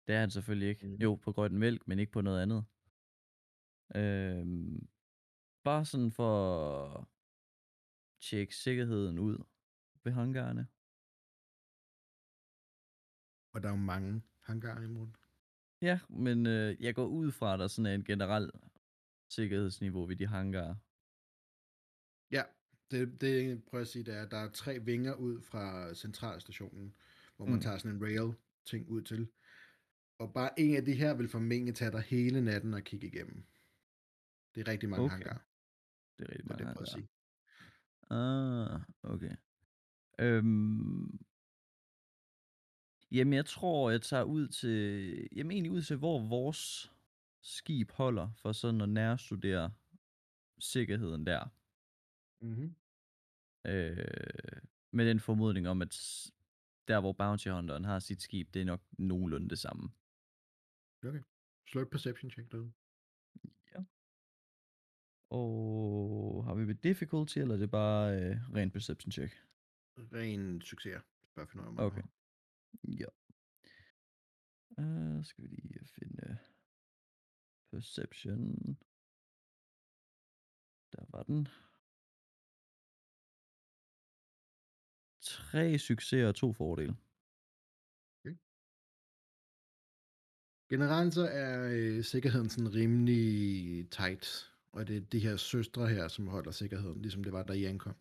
Det er han selvfølgelig ikke. Mhm. Jo, på grøn mælk, men ikke på noget andet. Øhm, bare sådan for at tjekke sikkerheden ud ved hangarerne. Og der er jo mange hangarer i morgen. Ja, men øh, jeg går ud fra, at der sådan er en generel sikkerhedsniveau ved de hangarer. Ja, det, det jeg prøver at sige, det er, at der er tre vinger ud fra centralstationen, hvor man Mm. tager sådan en rail ting ud til. Og bare en af de her vil formentlig tage dig hele natten og kigge igennem. Det er rigtig mange Okay. hangarer, Det er rigtig mange det, prøver at hangarer. sige. Ah, okay. Øhm, jamen, jeg tror, jeg tager ud til... Jamen, egentlig ud til, hvor vores skib holder, for sådan at nærstudere sikkerheden der. Mm-hmm. Øh, med den formodning om, at der, hvor Bounty Hunteren har sit skib, det er nok nogenlunde det samme. Okay. Slå et perception check derude. Og har vi med difficulty, eller er det bare øh, ren perception check? Ren succes. Bare finde om Okay. Ja. Uh, skal vi lige finde perception. Der var den. Tre succeser og to fordele. Okay. Generelt så er øh, sikkerheden sådan rimelig tight, og det er de her søstre her, som holder sikkerheden, ligesom det var, da I ankom.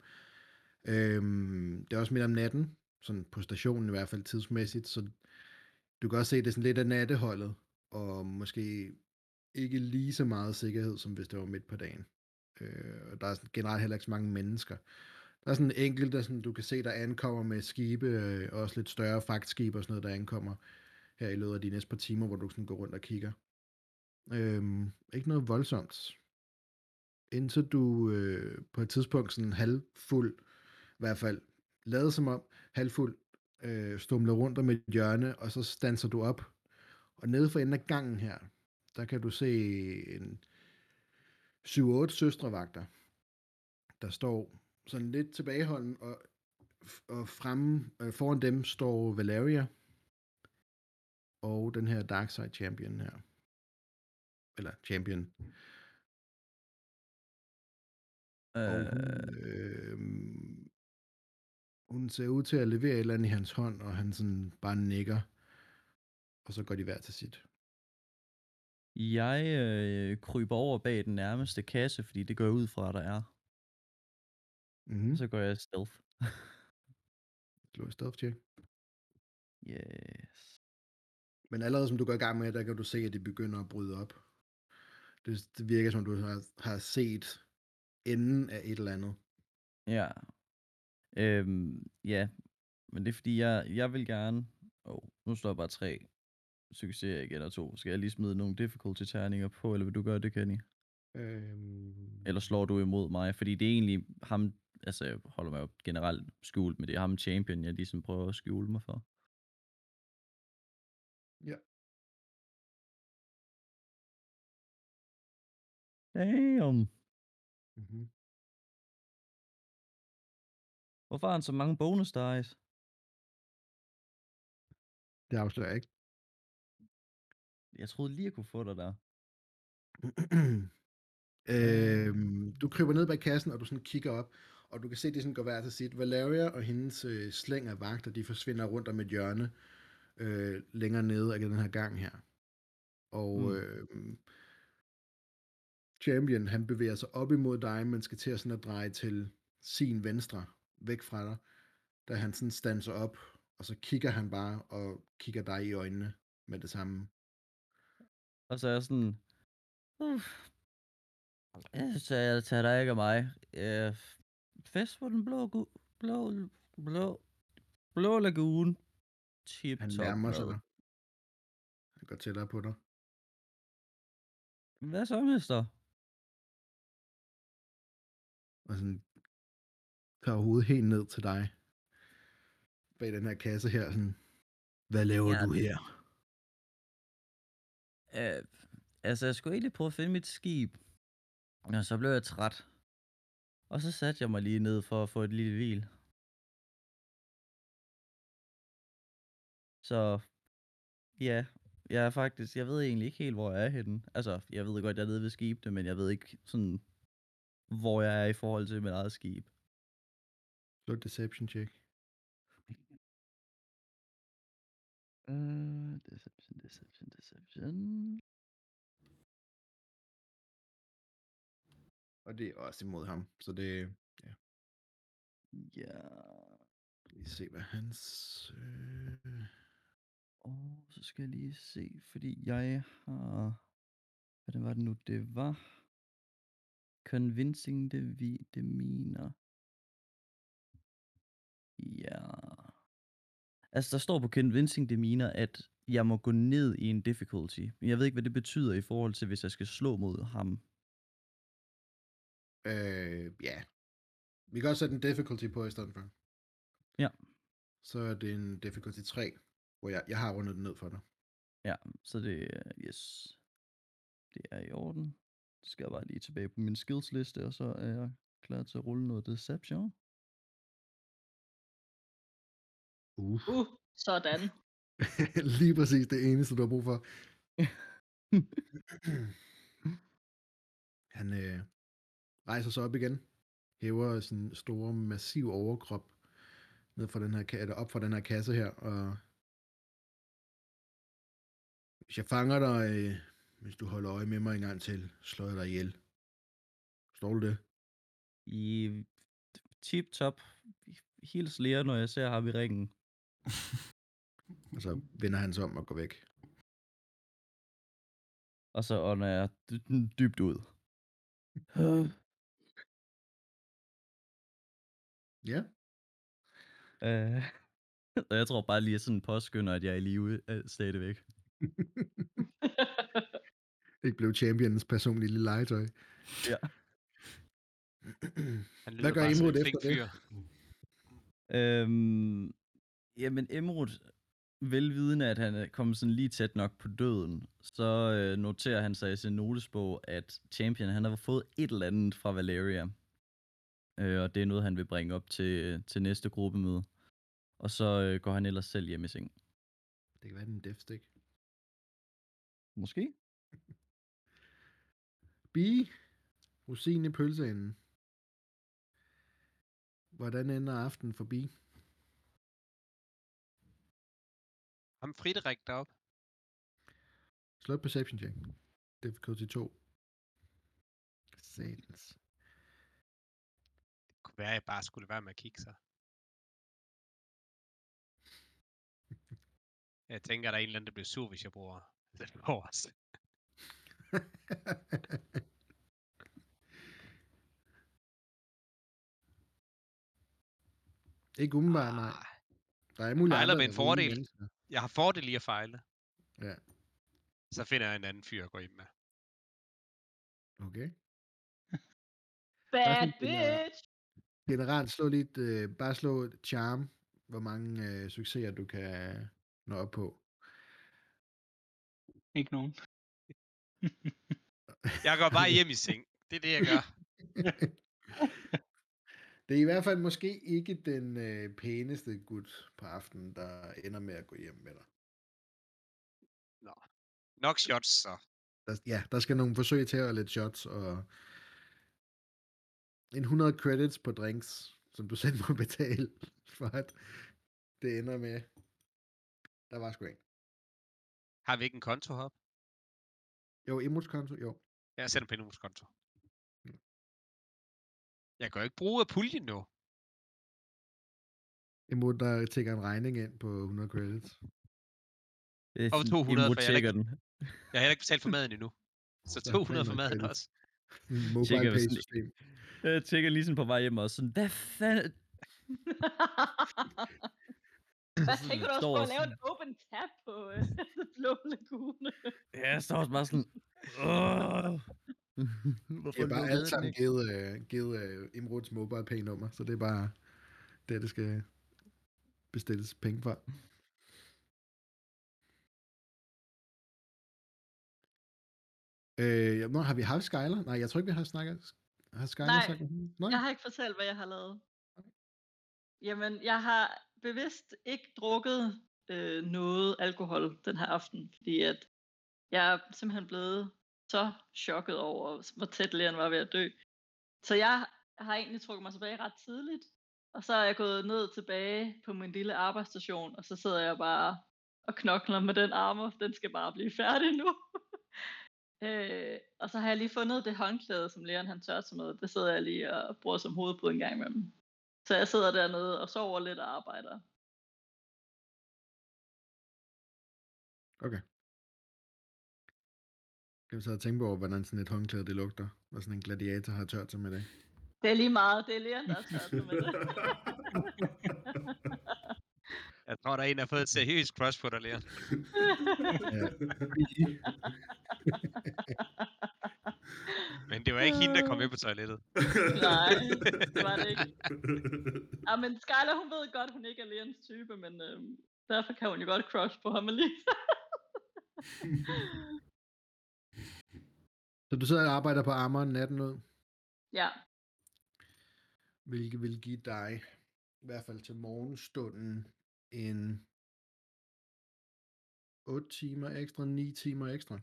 Øhm, det er også midt om natten, sådan på stationen i hvert fald tidsmæssigt, så du kan også se, det er sådan lidt af natteholdet, og måske ikke lige så meget sikkerhed, som hvis det var midt på dagen. Øh, og der er generelt heller ikke så mange mennesker. Der er sådan en enkelt, der sådan, du kan se, der ankommer med skibe, øh, også lidt større fragtskibe og sådan noget, der ankommer her i løbet af de næste par timer, hvor du sådan går rundt og kigger. Øhm, ikke noget voldsomt. Indtil du øh, på et tidspunkt sådan halvfuld, i hvert fald lavet som om, halvfuld, øh, stumler rundt om et hjørne, og så standser du op. Og nede for enden af gangen her, der kan du se en 7-8 søstrevagter, der står sådan lidt tilbageholden, og, og fremme, øh, foran dem står Valeria, og den her Darkside Champion her. Eller Champion. Og hun, Øh, hun ser ud til at levere et eller andet i hans hånd, og han sådan bare nikker. Og så går de hver til sit. jeg øh, kryber over bag den nærmeste kasse, fordi det går ud fra, der er. Mm-hmm. Så går jeg stealth. Slå et stealth check. yes. Men allerede som du går i gang med, der kan du se, at de begynder at bryde op. Det, det virker som, du har, har set enden af et eller andet. Ja. Øhm, ja, men det er fordi, jeg, jeg vil gerne... Oh, nu står bare tre succeser igen og to. Skal jeg lige smide nogle difficulty-terninger på, eller vil du gøre det, Kenny? Øhm, Eller slår du imod mig? Fordi det er egentlig ham... Altså, jeg holder mig jo generelt skjult, men det er ham champion, jeg ligesom prøver at skjule mig for. Ja. Damn. mm-hmm. Hvorfor har han så mange bonus dice? Det afslører jeg ikke. Jeg troede lige, jeg kunne få dig der. øhm, du kryber ned bag kassen, og du sådan kigger op, og du kan se, at de sådan går hver til sit. Valeria og hendes øh, slæng af vagter, de forsvinder rundt om et hjørne øh, længere nede af den her gang her. Og Mm. øh, Champion, han bevæger sig op imod dig, men skal til at, sådan at dreje til sin venstre, væk fra dig, da han sådan standser op, og så kigger han bare og kigger dig i øjnene med det samme. Og så er jeg sådan... Uh, så jeg tager dig ikke af mig. Uh, fest på den blå, gu- blå, blå, blå lagune. Tip Han nærmer sig dig. Han går tættere på dig. Hvad så, mister? og sådan tager hovedet helt ned til dig. Bag den her kasse her, sådan, hvad laver Ja. du her? Uh, altså, jeg skulle egentlig prøve at finde mit skib. Og så blev jeg træt. Og så satte jeg mig lige ned for at få et lille hvil. Så ja, jeg er faktisk, jeg ved egentlig ikke helt, hvor jeg er henne. Altså, jeg ved godt, jeg er nede ved skibene, men jeg ved ikke sådan, hvor jeg er i forhold til mit eget skib. Et deception check. Uh, deception, deception, deception. Og det er også imod ham, så det, ja, Ja. lige se, hvad hans... Øh... Og så skal jeg lige se, fordi jeg har... Hvad var det nu, det var? Convincing devi- demeanor. Ja. Altså, der står på Convincing demeanor, at jeg må gå ned i en difficulty. Men jeg ved ikke, hvad det betyder i forhold til, hvis jeg skal slå mod ham. Øh, ja. Vi kan også sætte en difficulty på i stedet for. Ja. Så er det en difficulty 3, hvor jeg, jeg har rundet den ned for dig. Ja, så det er, yes. Det er i orden. Så skal jeg bare lige tilbage på min skills liste, og så er jeg klar til at rulle noget deception. Uh. Uh, sådan. lige præcis det eneste, du har brug for. Han øh, rejser sig op igen, hæver sin store, massiv overkrop ned fra den her, eller op fra den her kasse her, og hvis jeg fanger dig, øh, hvis du holder øje med mig en gang til, slår jeg dig ihjel. Står du det? I tip top hils Lea, når jeg ser ham i ringen. Og så vender han sig om og går væk. Og så ånder jeg dy- dybt ud. Ja, Øh, og jeg tror bare lige, at sådan påskynder, at jeg er i live øh, stadigvæk. det blev champions personlige lille legetøj. Ja. Han Hvad gør Imrud efter det? fyr. Øhm, jamen Emrud, velvidende at han er kommet sådan lige tæt nok på døden, så øh, noterer han sig i sin notesbog, at Champion han har fået et eller andet fra Valeria. Øh, og det er noget, han vil bringe op til, til næste gruppemøde. Og så øh, går han ellers selv hjem i seng. Det kan være, den death stick. Måske? Bi, rosin i pølseenden. Hvordan ender aftenen for Bi? Ham Friedrich deroppe. Slå et perception check. Difficulty 2. Satans. At jeg bare skulle være med at kigge sig. Jeg tænker, der er en eller anden, der bliver sur, hvis jeg bruger leftovers. Ikke umiddelbart, nej. Ah, Der er muligt Fejler med en er fordel. mennesker. Jeg har fordel i at fejle. Ja. Så finder jeg en anden fyr at gå ind med. Okay. Bad den bitch! Generelt slå lidt, øh, bare slå charm, hvor mange øh, succeser du kan nå op på. Ikke nogen. Jeg går bare hjem i seng. Det er det, jeg gør. Det er i hvert fald måske ikke den øh, pæneste gut på aftenen, der ender med at gå hjem med dig. Nok shots, så. Der, ja, der skal nogle forsøg til at lidt shots, og en 100 credits på drinks, som du selv må betale, for at det ender med. Der var sgu en. Har vi ikke en konto heroppe? Jo, emotskonto, jo. Jeg sender på en konto. Jeg kan jo ikke bruge af puljen nu. Emot, der tækker en regning ind på 100 credits. Og sådan, 200, Immo for jeg er tjekker den. Jeg har heller ikke betalt for maden endnu. Så Så 200 for maden også. Mobile Tjekker, pay system. Jeg tjekker lige sådan på vej hjem og sådan, hvad fanden? Hvad tænker du også på at lave sådan- en open tab på øh, Blå Lagune? Ja, jeg står også bare sådan, Åh. Hvorfor Det er bare alt sammen givet, uh, givet uh, Imruds mobile pay nummer, så det er bare der, det skal bestilles penge fra. Øh, nå, har vi haft Skyler? Nej, jeg tror ikke, vi har snakket. Har Skyler Nej? Nej. Jeg har ikke fortalt, hvad jeg har lavet. Jamen, jeg har bevidst ikke drukket øh, noget alkohol den her aften, fordi at jeg er simpelthen blevet så chokket over, hvor tæt Leon var ved at dø. Så jeg har egentlig trukket mig tilbage ret tidligt, og så er jeg gået ned tilbage på min lille arbejdsstation, og så sidder jeg bare og knokler med den armer. Den skal bare blive færdig nu. Øh, og så har jeg lige fundet det håndklæde, som Leon han tørrer sig med. Det sidder jeg lige og bruger som hovedpude en gang imellem. Så jeg sidder dernede og sover lidt og arbejder. Okay. Kan vi så tænke på, hvordan sådan et håndklæde det lugter, når sådan en gladiator har tørt sig med det. Det er lige meget. Det er Leon, der har tørret sig med det. Jeg tror, der er en, der har fået et seriøst crush på dig, Leon. Men det var ikke hende, der kom med på toilettet. Nej, det var det ikke. Ja, men Skyler, hun ved godt, hun ikke er Leons type, men øh, derfor kan hun jo godt crush på ham lige. Så du sidder og arbejder på armoren natten ud, ja, hvilket vil give dig, i hvert fald til morgenstunden, en 8 timer ekstra, 9 timer ekstra.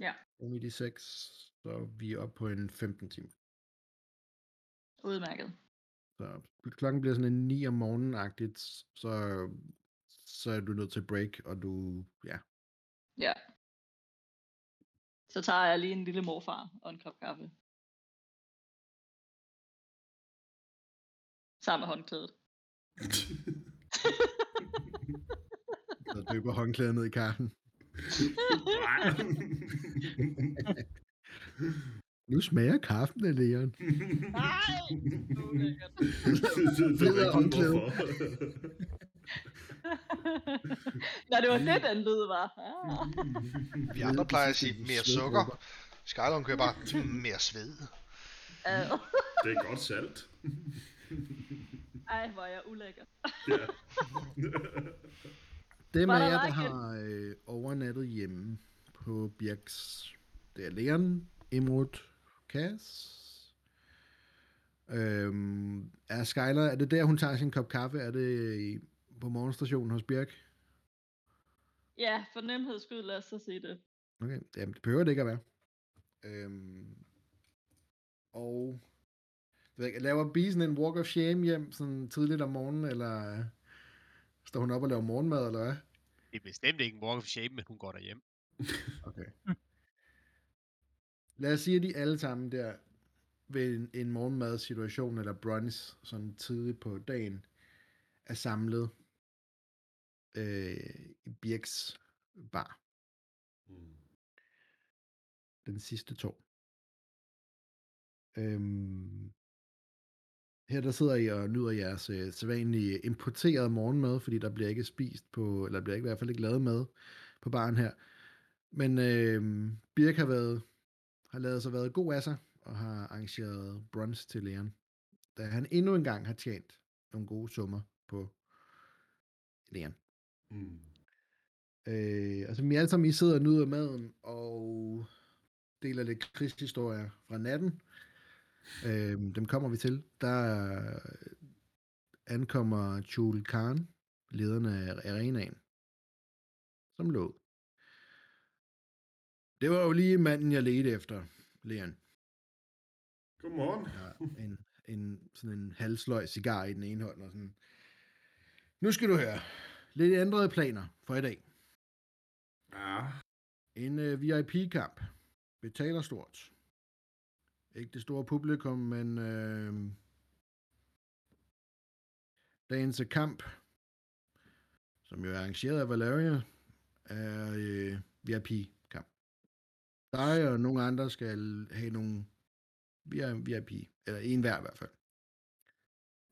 Ja. Oven i de 6, så vi er oppe på en 15 timer. udmærket. Så klokken bliver sådan en 9 om morgenen-agtigt, så, så er du nødt til break, og du, ja, Ja. Så tager jeg lige en lille morfar og en kop kaffe. Sammen med håndklædet. så dypper håndklædet ned i kaffen. Nu smager kaffen af Leon. Nej! Ulækkert. Fed af håndklæde. Nå, det var det, den lyd var. Ah. Vi andre plejer at sige mere sukker. hun kører bare "Mm, mere sved. Det er godt salt. Ej, hvor er jeg ulækker. Ja. Dem af der jer, der har øh, overnattet hjemme på Birks, det er Leon, Imrud, Cass. Øhm, er Skyler, er det der, hun tager sin kop kaffe? Er det i, på morgenstationen hos Birk? Ja, for nemheds skyld, lad os så sige det. Okay, jamen det behøver det ikke at være. Øhm, og ved ikke, laver Bisen en walk of shame hjem sådan tidligt om morgenen, eller øh, står hun op og laver morgenmad, eller hvad? Det er bestemt ikke en walk of shame, men hun går derhjem. Okay. Lad os sige, at de alle sammen der ved en, en morgenmadsituation eller brunch, sådan tidligt på dagen, er samlet. øh, i Birks bar. Mm. Den sidste tår. Øhm, her der sidder I og nyder jeres øh, sædvanlige importerede morgenmad, fordi der bliver ikke spist på, eller bliver ikke, i hvert fald ikke lavet mad på baren her. Men øh, Birk har været, har lavet sig været god af sig, og har arrangeret brunch til Leon. Da han endnu en gang har tjent nogle gode summer på Leon. Mm. Øh, altså, vi alle sammen, I sidder og nyder maden, og deler lidt krigshistorier fra natten. Øh, dem kommer vi til. Der ankommer Chul Khan, lederen af arenaen, som lå. Det var jo lige manden, jeg ledte efter, Leon. Godmorgen. Ja, en, en, sådan en halsløg cigar i den ene hånd, og sådan. Nu skal du høre. Lidt ændrede planer for i dag. Ja. En uh, VIP-kamp. Betaler stort. Ikke det store publikum, men uh, dagens øh, kamp, som jo er arrangeret af Valeria, er uh, VIP-kamp. Dig og nogle andre skal have nogle VIP, eller en hver i hvert fald.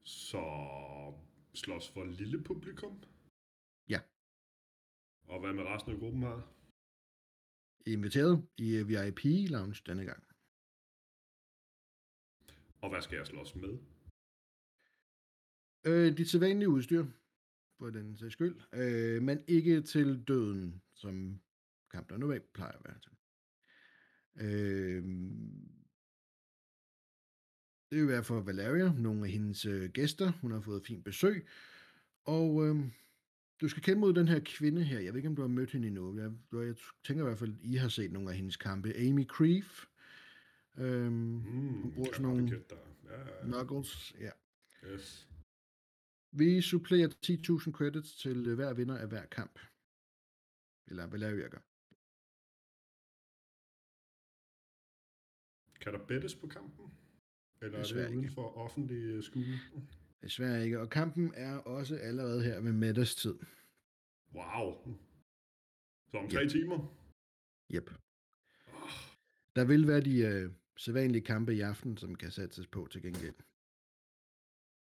Så slås for lille publikum? Ja. Og hvad med resten af gruppen her? Er inviteret i øh, VIP-lounge denne gang. Og hvad skal jeg slås med? Øh, dit sædvanlige udstyr, for den sags skyld, øh, men ikke til døden, som kampen normalt plejer at være til. Øh, det vil være for Valeria, nogle af hendes øh, gæster. Hun har fået fint besøg. Og øh, du skal kæmpe mod den her kvinde her. Jeg ved ikke, om du har mødt hende endnu. Jeg, jeg tænker i hvert fald, I har set nogle af hendes kampe. Amy Creef. Øh, Mm, hun bruger sådan nogle. Ja, ja, knuckles. Ja. Yes. Vi supplerer 10.000 credits til øh, hver vinder af hver kamp. Eller Valeria gør. Kan der bettes på kampen? Eller er Desværre det ikke. uden for offentlig øh, skue? Desværre ikke. Og kampen er også allerede her ved middagstid. Wow. Så om tre timer? Yep. Oh, Der vil være de øh, sædvanlige kampe i aften, som kan sættes på til gengæld.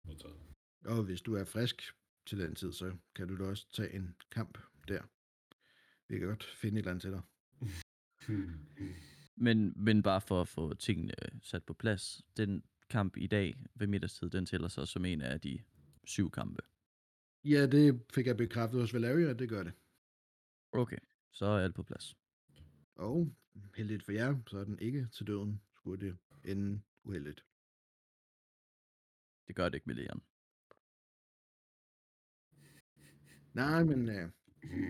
modtaget. Og hvis du er frisk til den tid, så kan du da også tage en kamp der. Vi kan godt finde et eller andet til dig. Men, men bare for at få tingene sat på plads. Den kamp i dag ved middagstid, den tæller så som en af de syv kampe. Ja, det fik jeg bekræftet hos Valeria, det gør det. Okay, så er alt på plads. Og heldigt for jer, så er den ikke til døden, skulle det ende uheldigt. Det gør det ikke med Leon. Nej, men øh,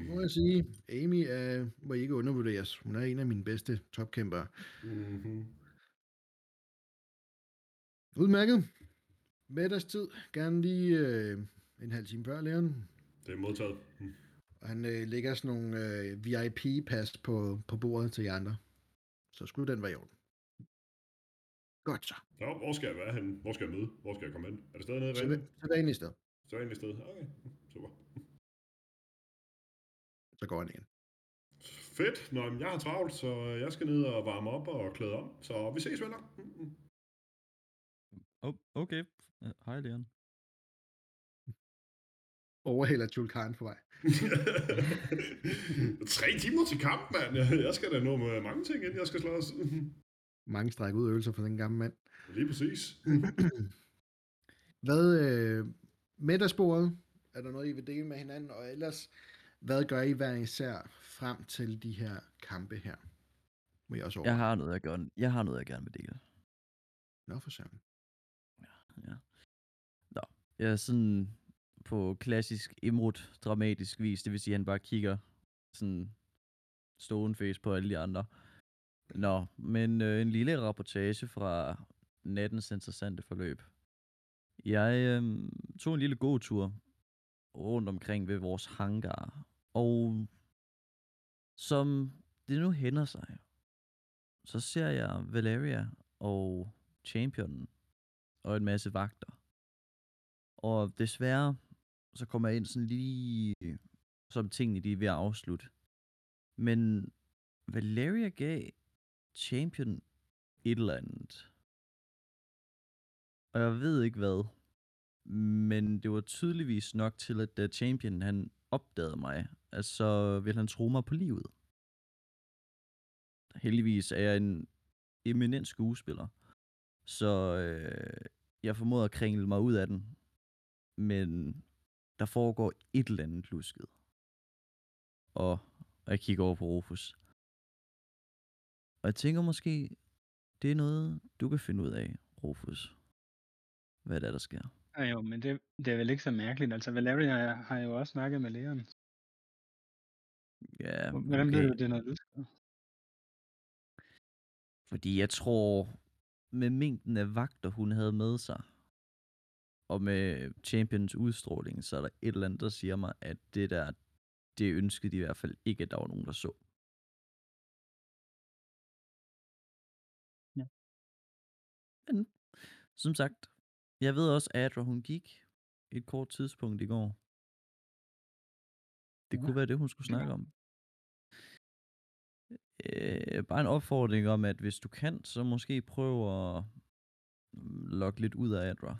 må jeg sige, Amy øh, må ikke undervurderes. Hun er en af mine bedste topkæmpere. Mm-hmm. Udmærket. Middagstid. Gerne lige øh, en halv time før, Leon. Det er modtaget. Mm. Og han øh, lægger sådan nogle øh, VIP-pas på, på bordet til jer andre. Så skulle den være i orden. Godt så. Så, hvor skal jeg være henne? Hvor skal jeg møde? Hvor skal jeg komme ind? Er det stadig nede i Så, vandet? så vanligt sted. Så er i stedet. Okay, super. Så går han igen. Fedt. Nå, men jeg har travlt, så jeg skal ned og varme op og klæde om. Så vi ses, venner. Mm-mm. Oh, okay. Øh, Hej Leon. Overhælder Jules Karen på vej. Tre timer til kamp, mand. Jeg- Jeg skal da nå med mange ting, inden jeg skal slås. Mange stræk ud øvelser for den gamle mand. Lige præcis. Hvad øh, middagsbordet? Er der noget, I vil dele med hinanden? Og ellers, hvad gør I hver især frem til de her kampe her? Må jeg også over. Jeg har noget, jeg, gør, jeg har noget, jeg gerne vil dele. Nå for søren. Ja. Nå, jeg er sådan på klassisk Imrud dramatisk vis, det vil sige, at han bare kigger sådan stone face på alle de andre. Nå, men øh, en lille rapportage fra nattens interessante forløb. Jeg øh, tog en lille gåtur rundt omkring ved vores hangar, og som det nu hænder sig, så ser jeg Valeria og Championen og en masse vagter. Og desværre, så kommer jeg ind sådan lige som tingene de er ved at afslutte. Men Valeria gav Champion et eller andet. Og jeg ved ikke hvad. Men det var tydeligvis nok til, at da Champion han opdagede mig, at så ville han tro mig på livet. Heldigvis er jeg en eminent skuespiller. Så øh, jeg formoder at kringle mig ud af den. Men der foregår et eller andet lusket. Og jeg kigger over på Rufus. Og jeg tænker måske, det er noget, du kan finde ud af, Rufus. Hvad det er, der sker. Ja, jo, men det, det er vel ikke så mærkeligt. Altså, Valeria har, har jo også snakket med Leon. Ja, Hvordan okay. ved du, det er noget, du skal? Fordi jeg tror, med mængden af vagter, hun havde med sig, og med Champions udstråling, så er der et eller andet, der siger mig, at det der, det ønskede de i hvert fald ikke, at der var nogen, der så. Men, som sagt, jeg ved også, at Adra, hun gik et kort tidspunkt i går. Det Ja, kunne være det, hun skulle snakke om. Øh, bare en opfordring om, at hvis du kan, så måske prøv at mm, lokke lidt ud af Adra.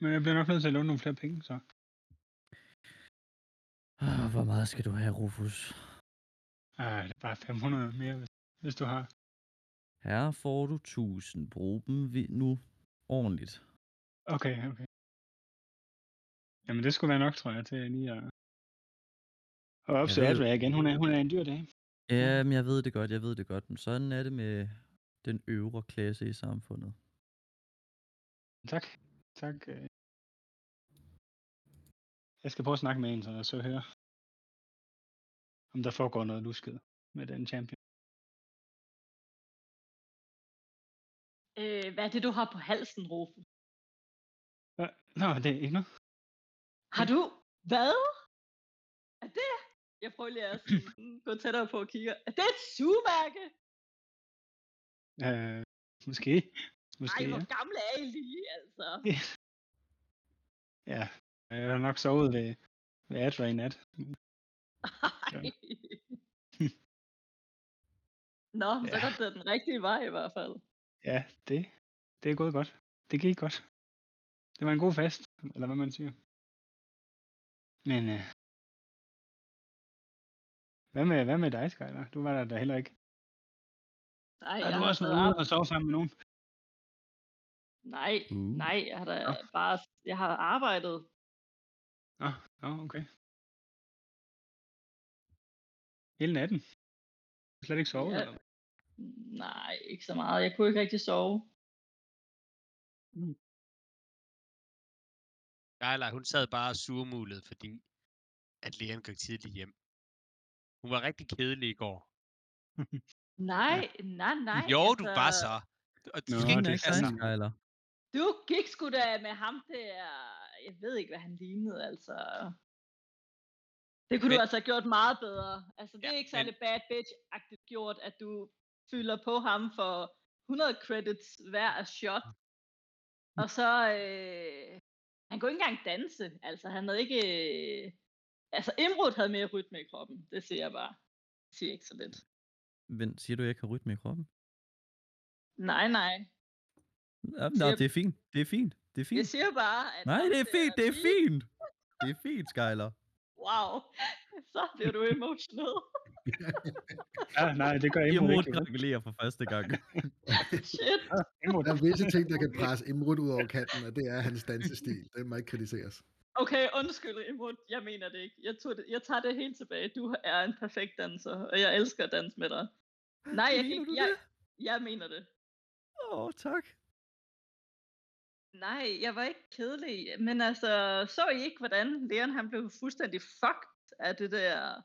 Men jeg bliver nok nødt til at låne nogle flere penge, så. Ah, Hvor meget skal du have, Rufus? Ej, det er bare 500 mere, hvis, hvis du har. Her får du 1000. Brug dem nu ordentligt. Okay, okay. Jamen, det skulle være nok, tror jeg, til lige at... Og opsøge Adria igen. Hun er, hun er en dyr dame. Ja, men jeg ved det godt, jeg ved det godt. Men sådan er det med den øvre klasse i samfundet. Tak. Tak. øh. Jeg skal prøve at snakke med en, så jeg så høre, om der foregår noget lusket med den champion. Øh, hvad er det, du har på halsen, Rufus? Nå, det er ikke noget. Har du... Hvad? Er det... Jeg prøver lige at sådan, gå tættere på og kigge. Er det et sugemærke? Øh, måske. Måske, Ej, ja. hvor gamle er I lige, altså. Ja, jeg har nok sovet ved, ved Adra i nat. Nå, så Ja. går det den rigtige vej i hvert fald. Ja, det, det er gået godt. Det gik godt. Det var en god fest, eller hvad man siger. Men, øh, hvad, med, hvad med dig, Skyler? Du var der da heller ikke. Nej, Har jeg du har også været ude og sove sammen med nogen? Nej, Uh. nej, jeg har da Nå. bare... Jeg har arbejdet. Nå, nå, okay. Hele natten? Slet ikke sovet, Ja. eller? Nej, ikke så meget. Jeg kunne ikke rigtig sove. Skylar, hun sad bare og surmulede, fordi at Leon gik tidligt hjem. Hun var rigtig kedelig i går. Nej, nej, nej. jo, altså, du var så. Og du Nå, skal ikke, det altså, dig, Skyler. Du gik sgu da med ham der... Jeg ved ikke, hvad han lignede, altså. Det kunne men, du Men- altså have gjort meget bedre. Altså, det Ja, er ikke men- særlig bad bitch-agtigt gjort, at du fylder på ham for 100 credits hver af shot. Og så... Øh, han kunne ikke engang danse. Altså, han havde ikke... Øh, altså, Imrud havde mere rytme i kroppen. Det siger jeg bare. Det siger ikke så lidt. Men siger du, at jeg kan rytme i kroppen? Nej, nej. Ja, Siger- det er fint. Det er fint. Det er Jeg fint. siger bare, at... Nej, det er fint. Det er fint. Det er fint, Skyler. Wow. Så bliver du emotional. Ja, nej, det gør Imrud ikke. jo. gratulerer for første gang. Shit. Imrud, Der er visse ting, der kan presse Imrud ud over kanten, og det er hans dansestil. Det må ikke kritiseres. Okay, undskyld Imrud. Jeg mener det ikke. Jeg, tog det, jeg tager det helt tilbage. Du er en perfekt danser, og jeg elsker at danse med dig. Nej, jeg, Mener jeg, det? jeg mener det. Åh, oh, tak. Nej, jeg var ikke kedelig. Men altså, så I ikke, hvordan Leon han blev fuldstændig fucked af det der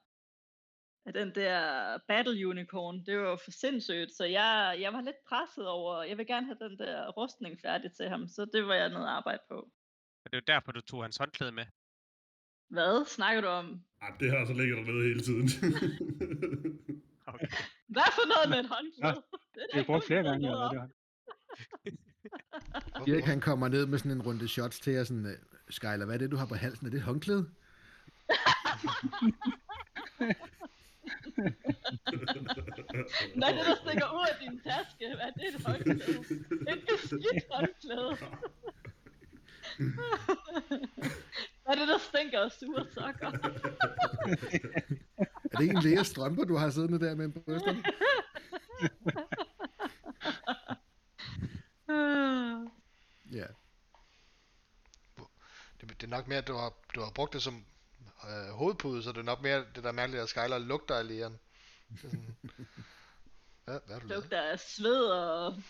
af den der Battle Unicorn. Det var jo for sindssygt, så jeg, jeg var lidt presset over, jeg vil gerne have den der rustning færdig til ham, så det var jeg noget at arbejde på. og det er jo derfor, du tog hans håndklæde med. Hvad snakker du om? Ej, det har så ligget dernede hele tiden. Okay. Hvad for noget med et håndklæde? Det, det er brugt flere gange, eller hvad det. Erik han kommer ned med sådan en runde shots til jer, sådan, Skyler, hvad er det, du har på halsen? Er det et håndklæde? Er det, der stikker ud af din taske? Hvad er det, et håndklæde? Et beskidt håndklæde. Hvad er det, der stinker af sure sokker? Er det ikke en læge strømper, du har siddende der med på brysterne? Ja. Det, det er nok mere, at du har, du har brugt det som øh, hovedpude, så det er nok mere det der mærkelige, at Skyler lugter af lægeren. Er Hvad, hvad du? Lugter af sved og...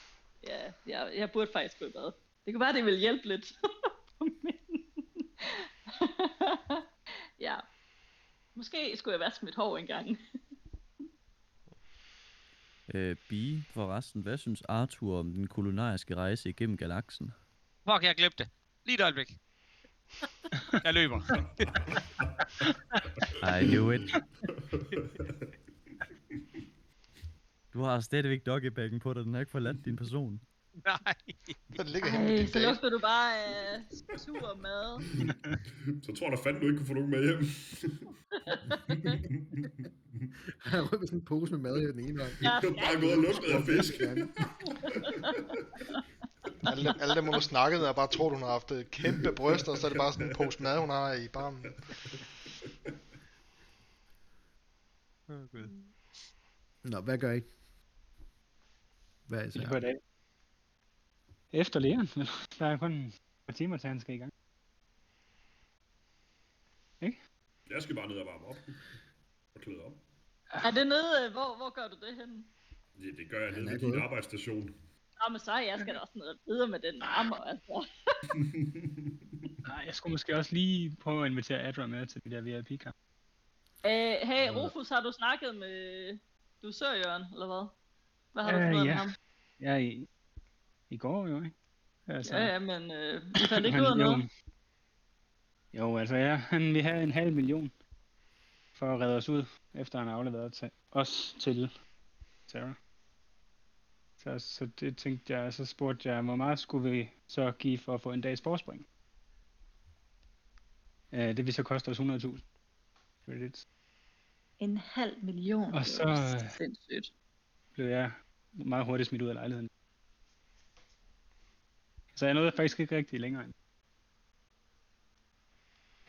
Ja, jeg, jeg burde faktisk gå i bad. Det kunne være, det ville hjælpe lidt. Men... ja. Måske skulle jeg vaske mit hår engang. Øh, Bi, forresten, hvad synes Arthur om den kulinariske rejse igennem galaksen? Fuck, jeg glemte det. Lige et øjeblik. Jeg løber. I knew it. Du har stadigvæk doggybagen på dig, den har ikke forladt din person. Nej. Den ligger Ej, så lugter du bare af sur mad. Så tror jeg da fandme, du ikke kunne få nogen med hjem. Han har med sådan en pose med mad i den ene hånd. Jeg har bare gået og lugtet af fisk. Alle, alle dem, hun har snakket, er bare troet, hun har haft øh, kæmpe bryster, og så er det bare sådan en pose mad, hun har i barmen. Åh, Gud. Nå, hvad gør I? Hvad er I så? dagen. Efter læren, vel? Der er kun et par timer til, han skal i gang. Jeg skal bare ned og varme op. Og klæde op. Er det nede, øh, hvor, hvor gør du det henne? Det, det gør jeg nede ved din arbejdsstation. Nå, men så er jeg skal da også ned videre med den armer, altså. Nej, jeg skulle måske også lige prøve at invitere Adra med til de der VIP-kamp. Øh, hey, Rufus, har du snakket med dusørjørn, eller hvad? Hvad har du Øh, fundet ud af ja. med ham? Ja, i, i går jo, ikke? Altså, Ja, ja, men øh, vi fandt ikke ud af jo, noget. jo, altså ja, han vil have en halv million for at redde os ud, efter han har afleveret til, os til Sarah. Så, så det tænkte jeg, så spurgte jeg, hvor meget skulle vi så give for at få en dags forspring? Uh, det vil så koste os 100.000 credits. En halv million. Og så, øh, Sindssygt. blev jeg meget hurtigt smidt ud af lejligheden. Så jeg nåede faktisk ikke rigtig længere.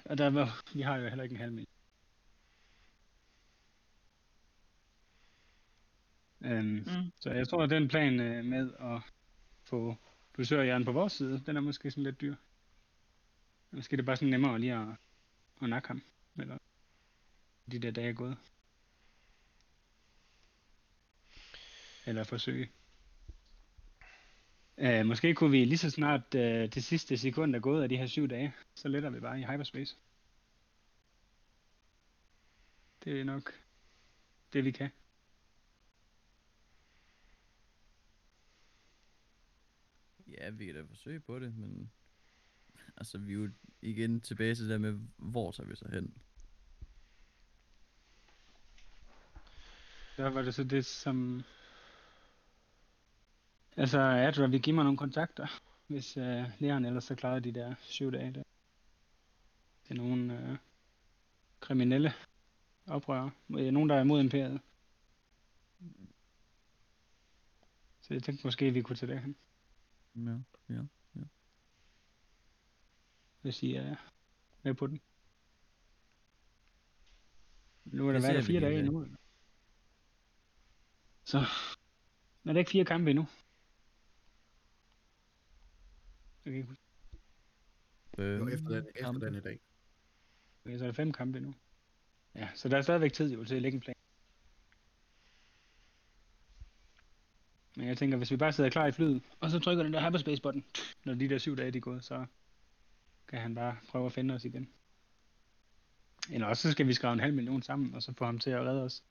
Og der var, vi har jo heller ikke en halv million. Um, Mm. Så jeg tror, at den plan øh, med at få dusørhjernen på vores side, den er måske sådan lidt dyr. Måske er det bare sådan nemmere lige at, at nakke ham. Eller de der dage er gået. Eller forsøge. Uh, måske kunne vi lige så snart uh, det sidste sekund er gået af de her syv dage, så letter vi bare i hyperspace. Det er nok det, vi kan. Ja, vi kan da forsøge på det, men... Altså, vi er jo igen tilbage til det der med, hvor tager vi så hen? Så var det så det, som... Altså, Adra vil give mig nogle kontakter, hvis uh, læreren ellers så klaret de der syv dage der. Det er nogle uh, kriminelle oprører. Øh, nogen, der er imod imperiet. Så jeg tænkte måske, vi kunne tage derhen, Ja, ja. hvis I er med på den. Nu er der Det været fire dage ja. endnu. Så er der ikke fire kampe endnu. Jeg kan ikke huske. Jo, efter den, efter den i dag. Okay, så er der fem kampe endnu. Ja, så der er stadigvæk tid jo til at lægge en plan. Men jeg tænker, hvis vi bare sidder klar i flyet, og så trykker den der hyperspace-button, når de der syv dage de er gået, så kan han bare prøve at finde os igen. Eller også så skal vi skrive en halv million sammen, og så få ham til at redde os,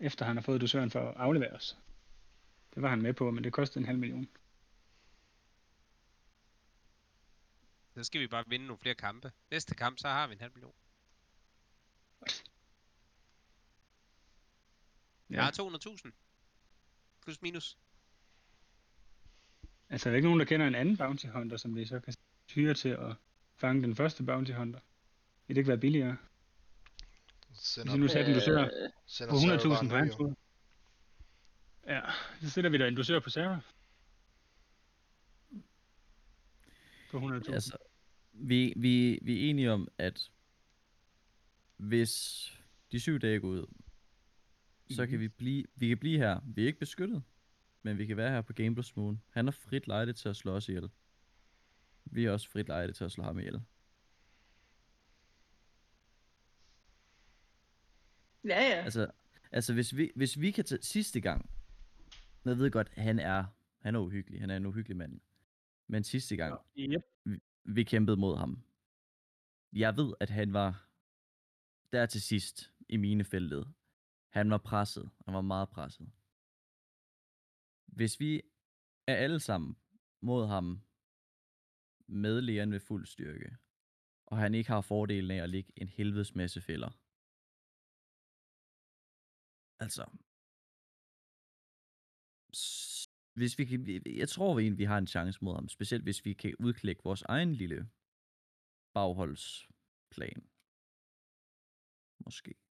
efter han har fået dusøren for at aflevere os. Det var han med på, men det kostede en halv million. Så skal vi bare vinde nogle flere kampe. Næste kamp, så har vi en halv million. Jeg har 200.000. Plus minus. Altså, er der ikke nogen, der kender en anden bounty hunter, som vi så kan hyre til at fange den første bounty hunter? Vil det ikke være billigere? Sender, Hvis nu dosør Øh, sender på Sarah 100.000 bare på en hans. Ja, så sætter vi da en dosør på Sarah. På 100.000. Altså, vi, vi, vi er enige om, at hvis de syv dage går ud, så kan vi blive, vi kan blive her. Vi er ikke beskyttet, men vi kan være her på Gamblers Moon. Han har frit lejde til at slå os ihjel. Vi har også frit lejde til at slå ham ihjel. ja, ja. Altså, altså hvis, vi, hvis vi kan tage sidste gang, jeg ved godt, han er, han er uhyggelig, han er en uhyggelig mand. Men sidste gang, Yep. vi kæmpede mod ham. Jeg ved, at han var der til sidst i minefeltet. Han var presset. Han var meget presset. Hvis vi er alle sammen mod ham med lægeren ved fuld styrke, og han ikke har fordelen af at ligge en helvedes masse fælder. Altså, hvis vi kan, jeg tror egentlig, vi har en chance mod ham, specielt hvis vi kan udklække vores egen lille bagholdsplan. Måske.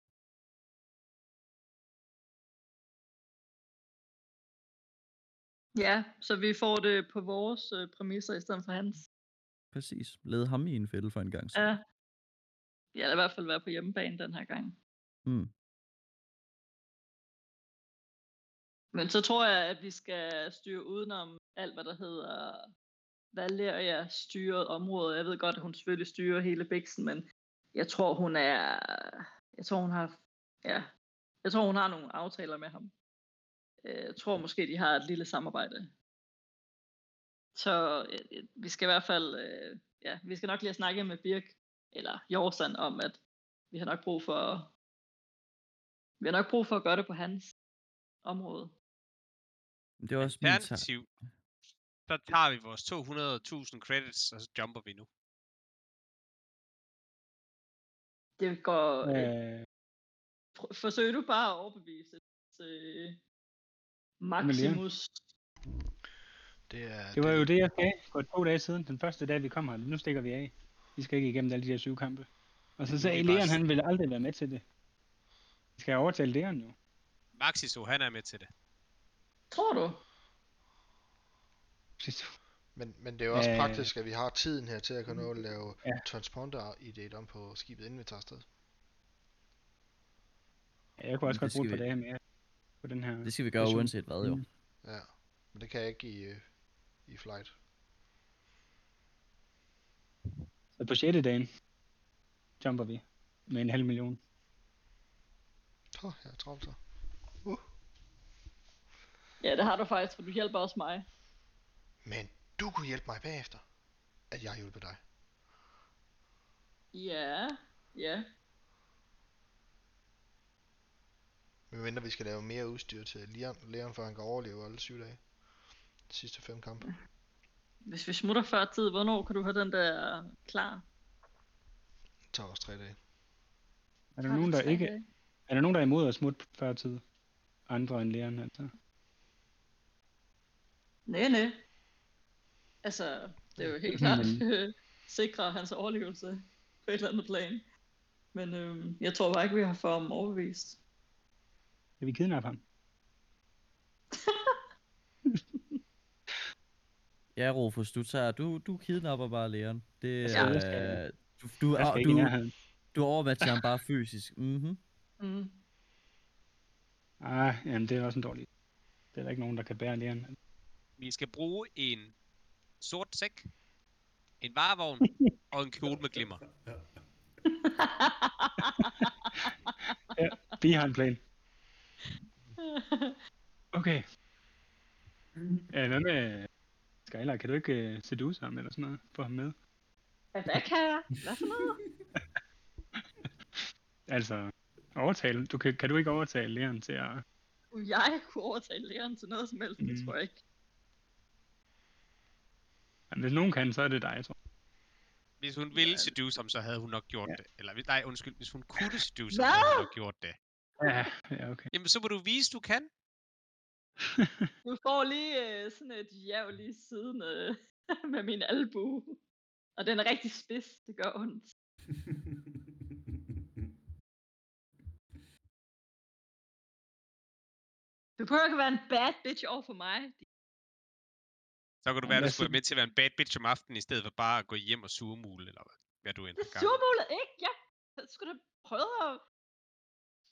Ja, så vi får det på vores øh, præmisser i stedet for hans. Præcis. Led ham i en fælde for en gang. Ja. Ja, eller i hvert fald være på hjemmebane den her gang. Mm. Men så tror jeg, at vi skal styre udenom alt, hvad der hedder Valeria styret område. Jeg ved godt, at hun selvfølgelig styrer hele biksen, men jeg tror, hun er... Jeg tror, hun har... Ja, jeg tror, hun har nogle aftaler med ham. Øh, Jeg tror måske, de har et lille samarbejde. Så øh, øh, vi skal i hvert fald... øh, Ja, vi skal nok lige have snakket med Birk, eller Jorsan, om, at vi har nok brug for... Vi har nok brug for at gøre det på hans område. Det er også min ta- Alternativ, så tager vi vores 200.000 credits, og så jumper vi nu. Det går... Øh. Øh, Forsøger du bare at overbevise øh, Maximus? Det, er, det var jo det, jeg sagde for to dage siden. Den første dag, vi kom her. Nu stikker vi af. Vi skal ikke igennem alle de her syv kampe. Og så Det sagde bare Leon, s- han ville aldrig være med til det. Vi skal overtale Leon jo. Maxiso, han er med til det. Tror du? Men, men det er jo også Øh. praktisk, at vi har tiden her til at kunne nå at lave Ja. transponder i det om på skibet, inden vi tager afsted. Ja, jeg kunne også Men godt det bruge et par dage mere på den her. Det skal vi gøre mission. uanset hvad, jo. Mm. Ja, men det kan jeg ikke i, øh, i flight. Så på 6. dagen jumper vi med en halv million. Åh, jeg er travlt så. Ja, det har du faktisk, for du hjælper også mig. Men du kunne hjælpe mig bagefter, at jeg hjælper dig. Ja, ja. Venter, vi skal lave mere udstyr til Leon, Leon for han kan overleve alle syv dage. De sidste fem kampe. Hvis vi smutter før tid, hvornår kan du have den der klar? Det tager også tre dage. Er der nogen, der ikke... dage? Er der nogen, der er imod at smutte før tid? Andre end Leon, altså. Nej, nej. Altså, det er jo helt klart øh, sikre hans overlevelse på et eller andet plan. Men øhm, jeg tror bare ikke, vi har for ham overbevist. Kan vi kidnappe ham? Ja, Rufus, du tager, du, du kidnapper bare Leon. Det Jeg er, skal- jeg skal- du, du, Jeg skal du, nærheden. du overmatcher ham bare fysisk. Mhm. Mm. Ah, jamen det er også en dårlig. Det er der ikke nogen, der kan bære Leon. Vi skal bruge en sort sæk, en varevogn og en kjole med glimmer. Vi har en plan. Okay. Ja, hvad med Skylar? Kan du ikke uh, seduce ham eller sådan noget? Få ham med? Hvad kan jeg? Hvad for noget? Altså, overtale. Du kan, kan du ikke overtale Leon til at... Jeg kunne overtale læreren til noget som helst? Mm. Det tror jeg ikke. Jamen, hvis nogen kan, så er det dig, jeg tror. Hvis hun ville Ja. seduce ham, så havde hun nok gjort Ja. det. Eller hvis- nej, undskyld, hvis hun kunne seduce ham, Hvad? så havde hun nok gjort det. Ja, okay. Jamen, så må du vise, du kan. Du får lige øh, sådan et jav lige siden øh, med min albue. Og den er rigtig spids, det gør ondt. Du prøver ikke at være en bad bitch over for mig. Så kan du være, at du altså skulle med til at være en bad bitch om aftenen, i stedet for bare at gå hjem og surmule, eller hvad du end Det gang. surmulede ikke, jeg skulle du prøve at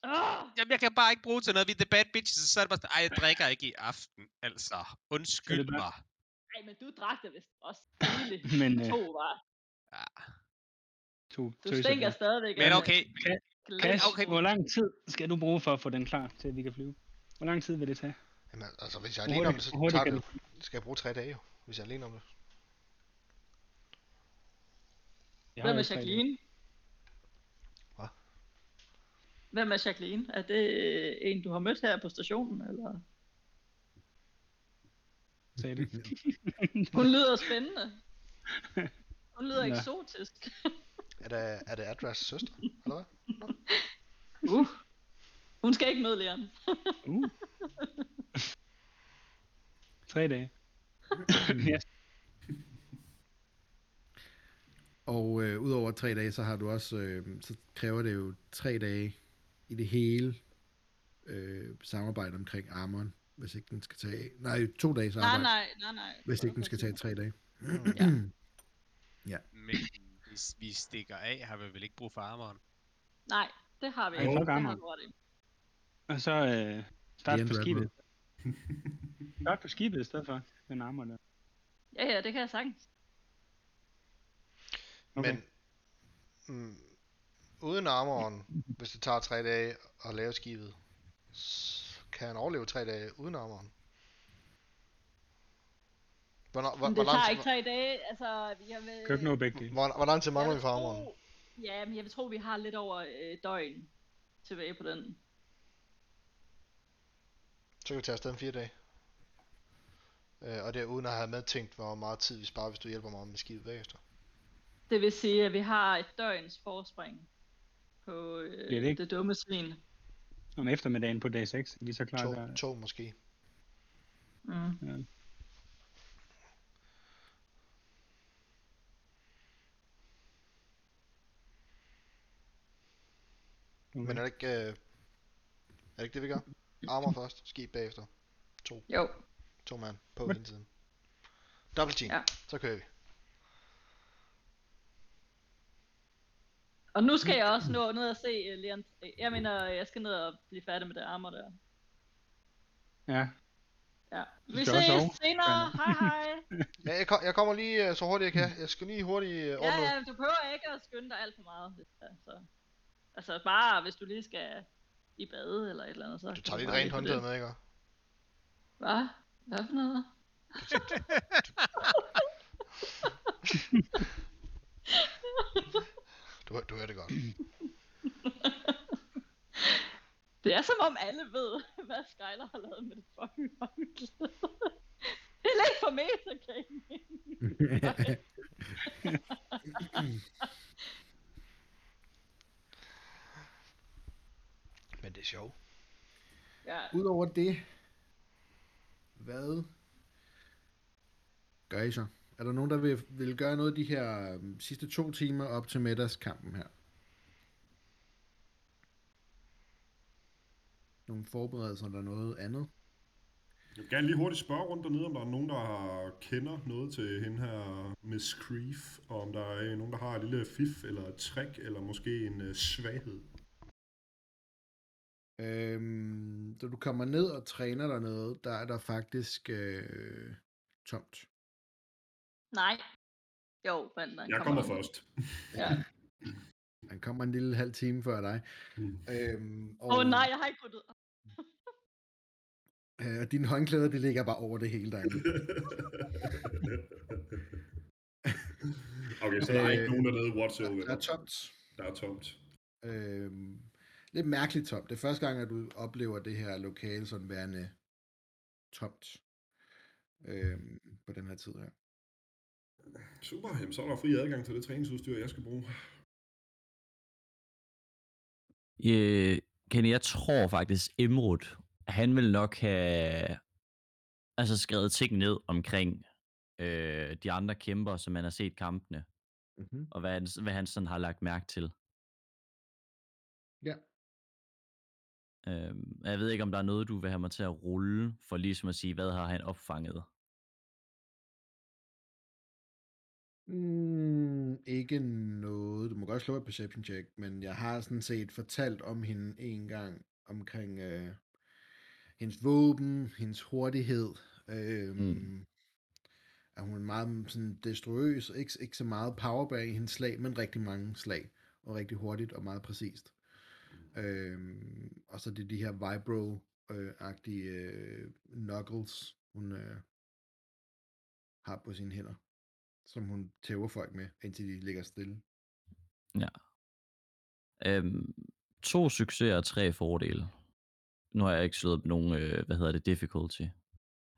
Åh, Jamen, jeg kan bare ikke bruge til noget. Vi er the bad bitches, så er det bare sådan, ej, jeg drikker ikke i aften. Altså, undskyld bare- mig. Nej, men du drak det vist også. Men øh, To var. Ja. to Du tøser stinker der. stadigvæk. Men okay. Kas, okay. hvor lang tid skal du bruge for at få den klar til, at vi kan flyve? Hvor lang tid vil det tage? Jamen, altså, hvis jeg er alene om det, så tager det jo. Skal jeg bruge tre dage jo, hvis jeg er alene om det. Jeg er tre dage. Jacqueline? Hvad? Hvem er Jacqueline? Er det øh, en, du har mødt her på stationen, eller? Sagde det. Hun lyder spændende. Hun lyder Nå. eksotisk. Er det, er det Adras søster, eller hvad? Uh. Hun skal ikke møde Leon. Uh. Tre dage. ja, Og øh, udover tre dage, så har du også, øh, så kræver det jo tre dage i det hele øh, samarbejde omkring armoren, hvis ikke den skal tage, nej, to dages Nej, arbejde, nej, nej, nej. hvis ikke den skal tage tre dage. men hvis vi stikker af, har vi vel ikke brug for armoren. Nej, det har vi ikke. Det har og så øh, start på skibet. Start på skibet i stedet for den armor der. Ja, ja, det kan jeg sagtens. Okay. Men mm, uden armoren, hvis det tager tre dage at lave skibet, så kan han overleve tre dage uden armoren. Hvornår, hvor, Men hvor, det tager ikke tre dage. Altså, jeg vil... Kan du ikke nå begge dele? hvor, hvor lang tid mangler vi for armoren? Ja, men jeg vil tro, vi har lidt over øh, døgn tilbage på den. Så kan vi tage afsted om fire dage. Øh, og det er uden at have medtænkt, hvor meget tid vi sparer, hvis du hjælper mig med skibet bagefter. Det vil sige, at vi har et døgns forspring på øh, det ikke? det dumme svin. Om eftermiddagen på dag 6, er vi så klar To, der. to måske. Mm. Okay. Men er det ikke, øh, er det ikke det, vi gør? Armor først, skib bagefter. Jo, To mand på hele tiden. Double team. Ja. Så kører vi. Og nu skal jeg også nå ned og se uh, Leon. Jeg mener, jeg skal ned og blive færdig med det armor der. Ja, Ja. Vi ses sove. senere. Hej hej. Ja, jeg, kom, jeg kommer lige øh, så hurtigt jeg kan. Jeg skal lige hurtigt øh, Ja, ordne. ja, du behøver ikke at skynde dig alt for meget. Hvis det er, så. Altså bare, hvis du lige skal i bade eller et eller andet. Så Du tager bare rent håndklæde det. med, ikke? Hvad? Hvad for noget? Du, du hører det godt. Det er som om alle ved, hvad Skyler har lavet med det fucking håndklæde. Heller ikke for metagaming. Men det er sjovt. Ja, Udover det, hvad gør I så? Er der nogen, der vil, vil gøre noget de her øhm, sidste to timer op til middagskampen her? Nogle forberedelser eller noget andet? Jeg vil gerne lige hurtigt spørge rundt dernede, om der er nogen, der kender noget til hende her Miss Creef, og om der er nogen, der har et lille fif eller et trick, eller måske en uh, svaghed. Øhm, da du kommer ned og træner dernede, der er der faktisk øh, tomt. nej. Jo, men den Jeg kommer først. Ja. Han kommer en lille halv time før dig. Mm. Øhm, Åh oh, nej, jeg har ikke puttet. Øh, og dine håndklæder, det ligger bare over det hele derinde. okay, så der er ikke Øh, nogen dernede whatsoever. der er tomt. Der er tomt. Øhm, lidt mærkeligt tomt. Det er første gang, at du oplever det her lokale sådan værende tomt. Øhm, på den her tid her. Super, jamen, så er der fri adgang til det træningsudstyr, jeg skal bruge. Øh, Kenny, jeg tror faktisk, Emrud, han vil nok have altså skrevet ting ned omkring øh, de andre kæmper, som man har set kampene, Mm-hmm. og hvad han, hvad han sådan har lagt mærke til. Ja. Øhm, jeg ved ikke, om der er noget, du vil have mig til at rulle, for ligesom at sige, hvad har han opfanget? Mm, ikke noget. Du må godt slå et perception check, men jeg har sådan set fortalt om hende en gang omkring øh, hendes våben, hendes hurtighed. Øh, Mm. At hun er meget sådan destruøs, ikke, ikke så meget power bag i hendes slag, men rigtig mange slag, og rigtig hurtigt og meget præcist. Øh, og så det er de her vibro-agtige øh, knuckles, hun øh, har på sine hænder som hun tæver folk med, indtil de ligger stille. Ja. Øhm, to succeser og tre fordele. Nu har jeg ikke slået op nogen, øh, hvad hedder det, difficulty.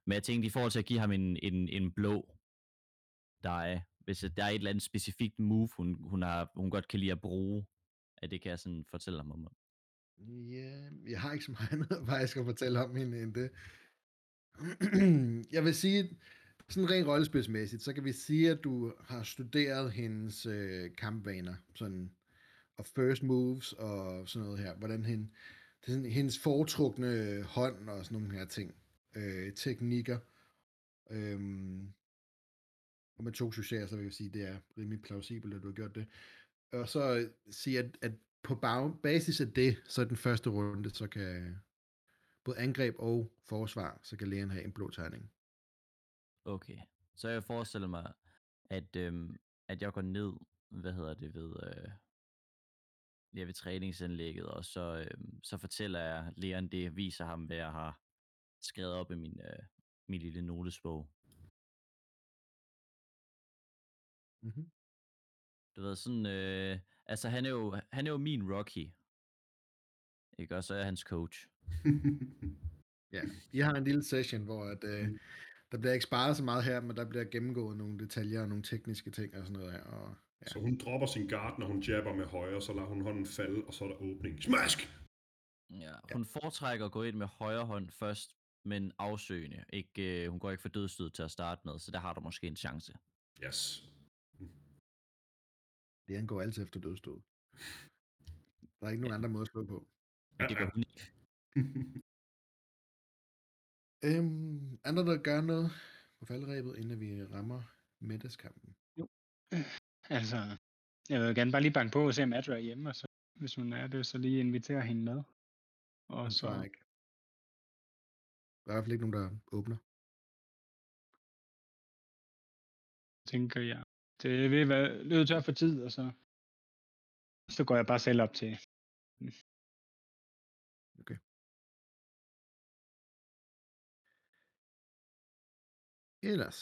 Men jeg tænkte, i forhold til at give ham en, en, en blå, der er, hvis der er et eller andet specifikt move, hun, hun, har, hun godt kan lide at bruge, at det kan jeg sådan fortælle ham om. Ja, jeg har ikke så meget andet faktisk at fortælle om hende end det. jeg vil sige, sådan rent rollespilsmæssigt, så kan vi sige, at du har studeret hendes øh, kampvaner, sådan, og first moves og sådan noget her, hvordan hende, det er sådan, hendes foretrukne hånd og sådan nogle her ting, øh, teknikker. Øhm, og med to succeser, så vil jeg sige, at det er rimelig plausibelt, at du har gjort det. Og så sige, at, at på basis af det, så er den første runde, så kan både angreb og forsvar, så kan lægen have en blå tegning. Okay. Så jeg forestiller mig, at, øhm, at jeg går ned, hvad hedder det, ved, øh, ja, ved træningsanlægget, og så, øhm, så fortæller jeg Leon det, viser ham, hvad jeg har skrevet op i min, øh, min lille notesbog. Mm-hmm. Du ved, sådan, øh, altså han er, jo, han er jo min Rocky. Ikke? Og så er jeg hans coach. ja, I har en lille session, hvor at, øh, der bliver ikke sparet så meget her, men der bliver gennemgået nogle detaljer og nogle tekniske ting og sådan noget her. Og, ja. Så hun dropper sin guard, når hun jabber med højre, så lader hun hånden falde, og så er der åbning. Smask! Ja, hun ja. foretrækker at gå ind med højre hånd først, men afsøgende. Ikke, øh, hun går ikke for dødstød til at starte med, så der har du måske en chance. Yes. Det han går altid efter dødstød. Der er ikke nogen ja. andre måde at slå på. Ja, det gør hun ikke. øhm, andre, der gør noget på faldrebet, inden vi rammer middagskampen? Jo. Altså, jeg vil gerne bare lige banke på og se, om Adra er hjemme, og så, hvis hun er det, så lige invitere hende med. Og så... ikke. Der er i hvert fald ikke nogen, der åbner. Tænker jeg. Det vil være løbet tør for tid, og så, så går jeg bare selv op til. Okay. Ellers.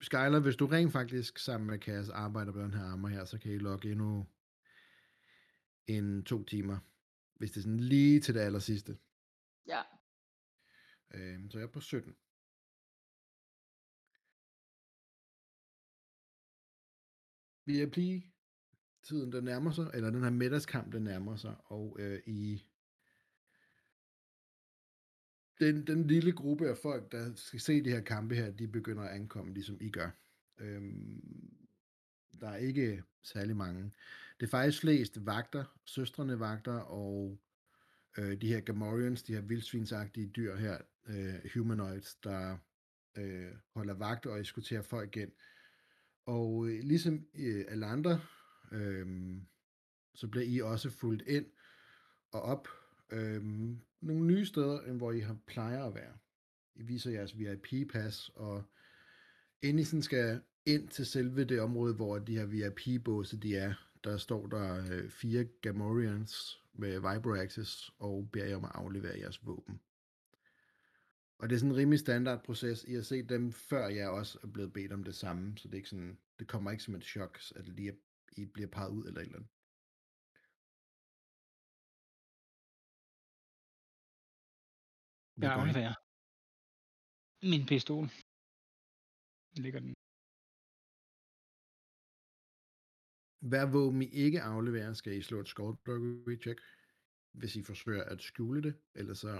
Skyler, hvis du rent faktisk sammen med Kass arbejder på den her armer her, så kan I logge endnu en to timer. Hvis det er sådan lige til det aller sidste. Ja. Øhm, så jeg er på 17. VIP tiden den nærmer sig, eller den her middagskamp den nærmer sig, og øh, i den, den lille gruppe af folk, der skal se de her kampe her, de begynder at ankomme, ligesom I gør. Øhm, der er ikke særlig mange. Det er faktisk flest vagter, søstrene vagter, og øh, de her Gamorians, de her vildsvinsagtige dyr her, øh, humanoids, der øh, holder vagt og eskorterer folk ind. Og øh, ligesom øh, alle andre, øh, så bliver I også fuldt ind og op øh, nogle nye steder, end hvor I har plejer at være. I viser jeres VIP-pas, og inden I sådan skal ind til selve det område, hvor de her VIP-båse de er, der står der øh, fire Gamorians med Vibro-Access og beder jer om at aflevere jeres våben. Og det er sådan en rimelig standard proces. I har set dem før jeg også er blevet bedt om det samme, så det, er ikke sådan, det kommer ikke som et chok, at lige I bliver peget ud eller et eller andet. Jeg afleverer min pistol. Ligger den. Hver våben I ikke afleverer, skal I slå et skullduggery check, hvis I forsøger at skjule det, eller så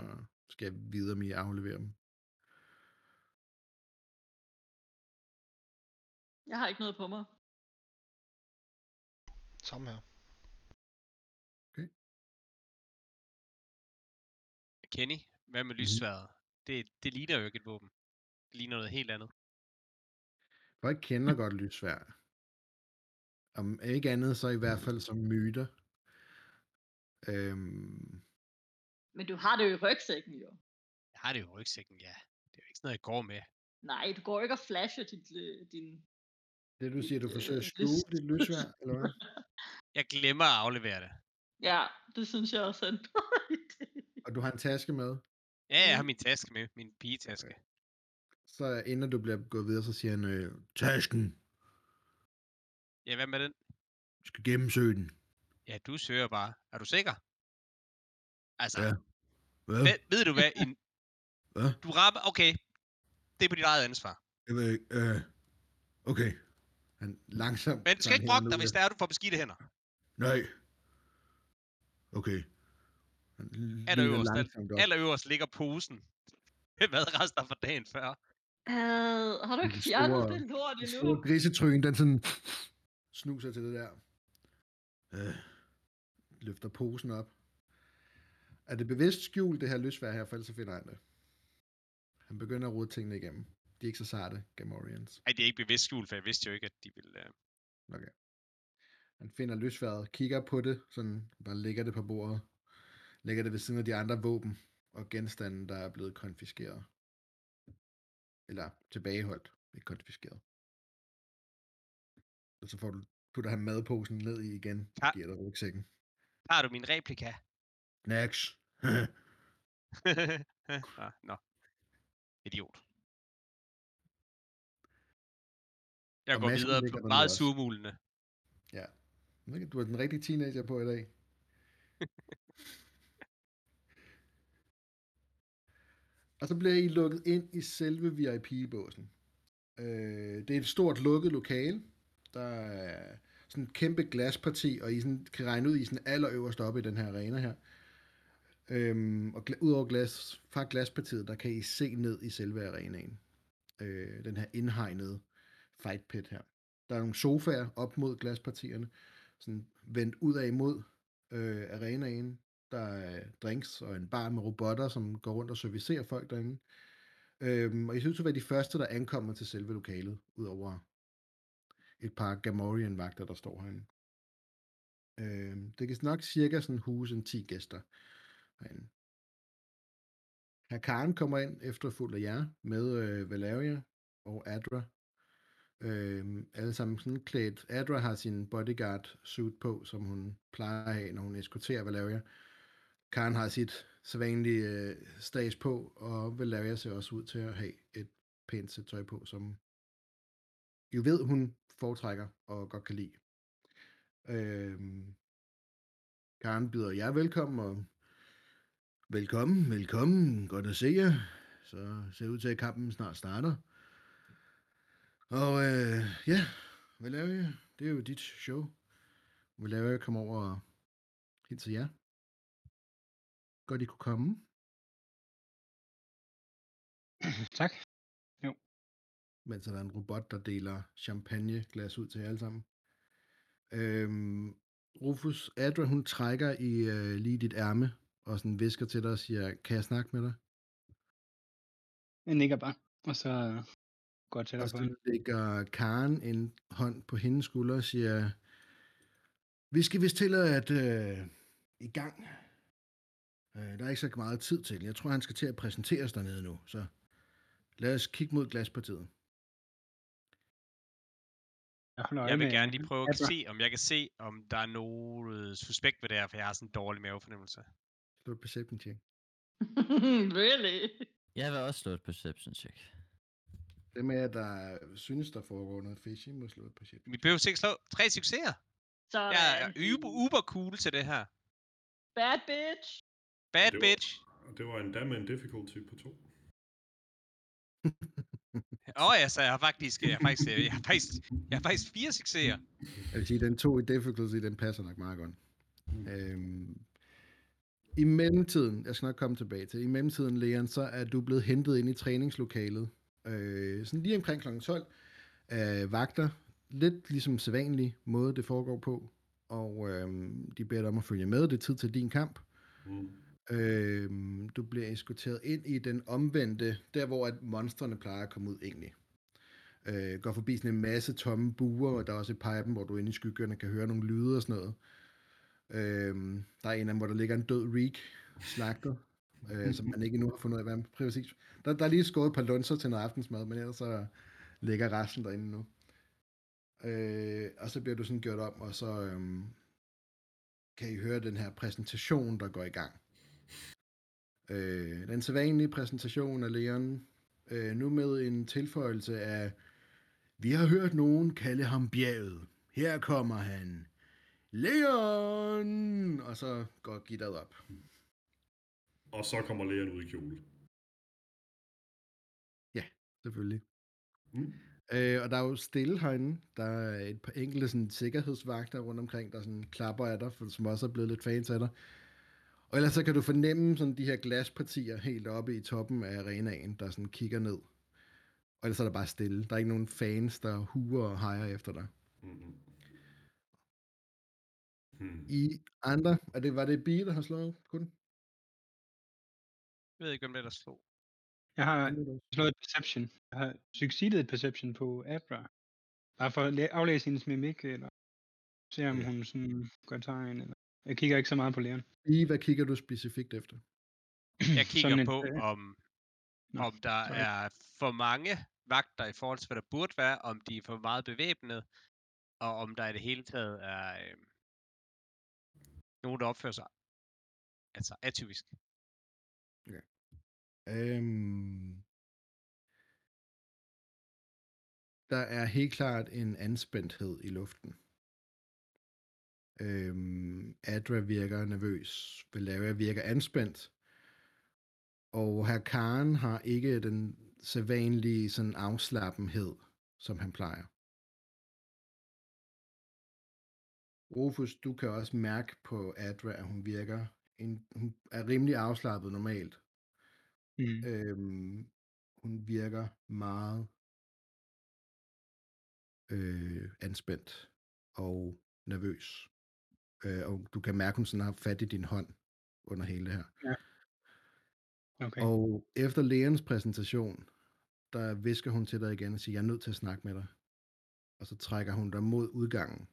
skal jeg videre med at aflevere dem. Jeg har ikke noget på mig. Samme her. Okay. Kenny, hvad med Mhm. lyssværet? Det, det ligner jo ikke et våben. Det ligner noget helt andet. Folk kender godt lysvær. Om ikke andet, så i hvert fald som myter. Øhm, Men du har det jo i rygsækken, jo. Jeg har det jo i rygsækken, ja. Det er jo ikke sådan noget, jeg går med. Nej, du går ikke og flasher dit, øh, din... det du siger, du Øh, forsøger at lys- skjule dit lysvær, eller hvad? Jeg glemmer at aflevere det. Ja, det synes jeg også er en dårlig idé. Og du har en taske med, Ja, jeg har min taske med. Min pigetaske. så inden du bliver gået videre, så siger han, øh, tasken, Ja, hvad med den? du skal gennemsøge den. Ja, du søger bare. Er du sikker? Altså, Ja. Hvad? ved, ved du hvad? En, Hvad? du rammer... Okay, det er på dit eget ansvar. Jeg ved ikke, øh, okay. Han langsomt... Men du skal ikke brokke dig, hvis det er, du får beskidte hænder. Nej. Okay. Allerøverst. Allerøverst ligger posen med madrester fra dagen før. Uh, har du Den ikke fjernet det lort Den endnu? store grisetryn, den sådan snuser til det der. Øh, løfter posen op. Er det bevidst skjult, det her lysvær her, for ellers så finder han det. Han begynder at rode tingene igennem. De er ikke så sarte, Gamorreans. Ej, det er ikke bevidst skjult, for jeg vidste jo ikke, at de ville... Uh... Okay. Han finder lysværet, kigger på det, sådan bare lægger det på bordet. Lægger det ved siden af de andre våben og genstande, der er blevet konfiskeret. Eller tilbageholdt, ikke konfiskeret. Og så får du, putter han madposen ned i igen, Ja. giver dig rygsækken. Tager du min replika? Snacks. ah, nå. Idiot. Jeg Og går videre ligger på meget surmulende. ja. Du er den rigtige teenager på i dag. Og så bliver I lukket ind i selve VIP-båsen. Øh, det er et stort lukket lokale. Der er sådan et kæmpe glasparti, og I sådan, kan regne ud, I sådan allerøverst oppe i den her arena her. Øhm, og gla- udover glas, fra glaspartiet, der kan I se ned i selve arenaen. Øh, den her indhegnede fight pit her. Der er nogle sofaer op mod glaspartierne, sådan vendt ud af imod øh, arenaen. Der er drinks og en bar med robotter, som går rundt og servicerer folk derinde. Øhm, og I synes at være de første, der ankommer til selve lokalet, udover et par Gamorrean-vagter, der står herinde. Øhm, det kan nok cirka sådan huse en 10 gæster herinde. Herr Karen kommer ind efter fuld af jer med øh, Valeria og Adra. Øhm, alle sammen sådan klædt. Adra har sin bodyguard suit på, som hun plejer at have, når hun eskorterer Valeria. Karen har sit sædvanlige øh, stage på, og Valeria ser også ud til at have et pænt sæt tøj på, som jo ved, hun foretrækker og godt kan lide. Øh, Karen byder jer velkommen, og velkommen, velkommen, godt at se jer. Så ser det ud til, at kampen snart starter. Og øh, ja, Valeria, det er jo dit show. Valeria kommer over og hilser jer. Godt, I kunne komme. tak. mens der er en robot, der deler champagneglas ud til jer alle sammen. Øhm, Rufus, Adra, hun trækker i øh, lige dit ærme, og sådan visker til dig og siger, kan jeg snakke med dig? Jeg nikker bare, og så øh, går jeg tættere Og på så lægger Karen en hånd på hendes skulder og siger, vi skal vist til at øh, i gang. Øh, der er ikke så meget tid til. Jeg tror, han skal til at præsentere os dernede nu, så lad os kigge mod glaspartiet. Jeg, vil gerne lige prøve at se, om jeg kan se, om der er noget suspekt ved det her, for jeg har sådan en dårlig mavefornemmelse. Slå et perception check. really? Jeg vil også slå et perception check. Det med, at der synes, der foregår noget fishy, må slå et perception. Vi behøver ikke slå tre succeser. Så Jeg er uber, uber cool til det her. Bad bitch. Bad Det var- bitch. Og det var endda med en difficulty på to. Åh oh, ja, så jeg har faktisk, jeg har faktisk, jeg har faktisk, jeg har faktisk fire succeser. Jeg vil sige, den to i difficulty, den passer nok meget godt. Øhm, I mellemtiden, jeg skal nok komme tilbage til, i mellemtiden, Leon, så er du blevet hentet ind i træningslokalet. Øh, sådan lige omkring kl. 12 af vagter. Lidt ligesom sædvanlig måde, det foregår på. Og øhm, de beder dig om at følge med. Det er tid til din kamp. Mm. Øhm, du bliver eskorteret ind i den omvendte, der hvor at monstrene plejer at komme ud egentlig. Øh, går forbi sådan en masse tomme buer, og der er også et par af dem, hvor du inde i skyggerne kan høre nogle lyde og sådan noget. Øhm, der er en af dem, hvor der ligger en død reek slagter, øh, som man ikke endnu har fundet ud af, hvad præcis. Der, der er lige skåret et par lunser til noget aftensmad, men ellers så ligger resten derinde nu. Øh, og så bliver du sådan gjort om, og så øhm, kan I høre den her præsentation, der går i gang. Øh, den sædvanlige præsentation af Leon, øh, nu med en tilføjelse af, vi har hørt nogen kalde ham bjerget. Her kommer han. Leon! Og så går gitteret op. Og så kommer lægeren ud i kjole. Selvfølgelig. Mm. Øh, og der er jo stille herinde. Der er et par enkelte sådan, sikkerhedsvagter rundt omkring, der sådan, klapper af dig, for, som også er blevet lidt fans af dig. Og ellers så kan du fornemme sådan, de her glaspartier helt oppe i toppen af arenaen, der sådan kigger ned. Og ellers er der bare stille. Der er ikke nogen fans, der huer og hejer efter dig. Mm-hmm. Hmm. I andre, er det, var det Bie, der har slået kun? Jeg ved ikke, hvem det er, der slog. Jeg har slået et perception. Jeg har succeeded et perception på Abra. Bare for at læ- aflæse hendes mimik, eller se om Ja. hun sådan gør tegn, eller... Jeg kigger ikke så meget på læren. Bie, hvad kigger du specifikt efter? Jeg kigger Sådan på, om, Nå, om der sorry. er for mange vagter i forhold til, hvad der burde være, om de er for meget bevæbnet, og om der i det hele taget er øh, nogen, der opfører sig altså atypisk. Øhm, der er helt klart en anspændthed i luften. Øhm, Adra virker nervøs. Valeria virker anspændt. Og herr Karen har ikke den sædvanlige sådan afslappenhed, som han plejer. Rufus, du kan også mærke på Adra, at hun virker en, hun er rimelig afslappet normalt. Mm. Øhm, hun virker meget øh, anspændt og nervøs. Øh, og du kan mærke, hun sådan har fat i din hånd under hele det her. Okay. Og efter lægens præsentation, der visker hun til dig igen og siger, jeg er nødt til at snakke med dig. Og så trækker hun dig mod udgangen.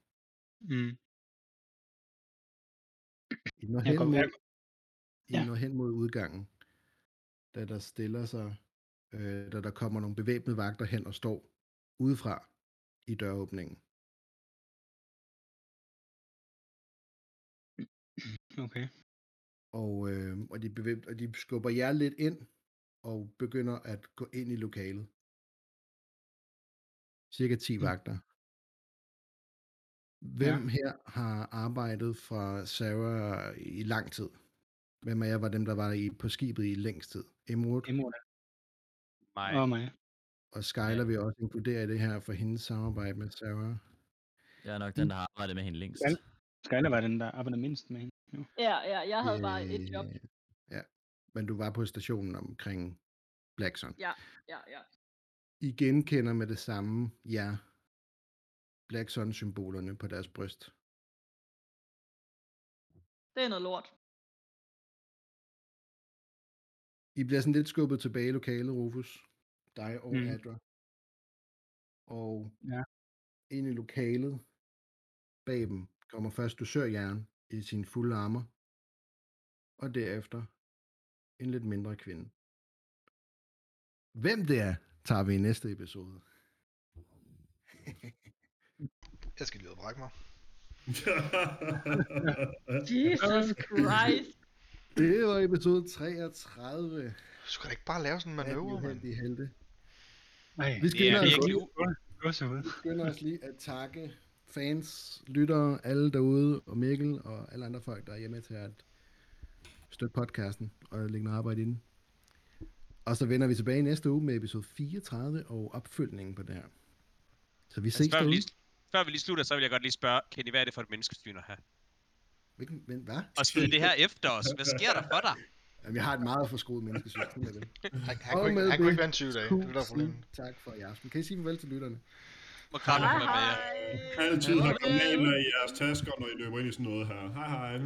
Mm. I når hen, mod, I ja. når hen mod udgangen, da der stiller sig, øh, da der kommer nogle bevæbnede vagter hen og står udefra i døråbningen. Okay. Og, øh, og, de bevæb- og de skubber jer lidt ind og begynder at gå ind i lokalet. Cirka 10 Mm. vagter. Hvem ja. her har arbejdet fra Sarah i lang tid? Hvem af jer var dem, der var i, på skibet i længst tid? Emerald Imod Mig. og mig. og Skyler vil også inkludere i det her for hendes samarbejde med Sarah. Jeg er nok den, der har arbejdet med hende længst. Skal- Skyler var den, der arbejdede mindst med hende. Ja, ja, jeg havde bare et job. Øh, Ja, men du var på stationen omkring Blackson. Ja, ja, ja. I genkender med det samme, ja, Black Sun-symbolerne på deres bryst. Det er noget lort. I bliver sådan lidt skubbet tilbage i lokalet, Rufus. Dig og Mm. Adra. Og Ja. ind i lokalet bag dem kommer først dusørjern i sin fulde armor. Og derefter en lidt mindre kvinde. Hvem det er, tager vi i næste episode. Jeg skal lige ud og brække mig. Jesus Christ. Det var episode 33 Du skal da ikke bare lave sådan en De manøvre, mand. Uheldige Helte. Nej, Vi Det skynder er os virkelig ud. Vi skynder os lige at takke fans, lyttere, alle derude, og Mikkel og alle andre folk, der er hjemme til at støtte podcasten og lægge noget arbejde i den. Og så vender vi tilbage i næste uge med episode 34 og opfølgningen på det her. Så vi ses Altså, før, vi lige, før vi lige slutter, så vil jeg godt lige spørge, Kenny, hvad er det for et menneskesyn at have? Hvilken, men, hvad? Og smide det her efter os. Hvad sker der for dig? Jamen, jeg har et meget forskruet menneskesyn. Han, han, kunne, ikke, med han kunne det ikke vente 20 dage. Det er der Tusind problemet. tak for i aften. Kan I sige farvel til lytterne? Må kramme Hej, med jer. Altid have kanaler i jeres tasker, når I løber ind i sådan noget her. Hej hej.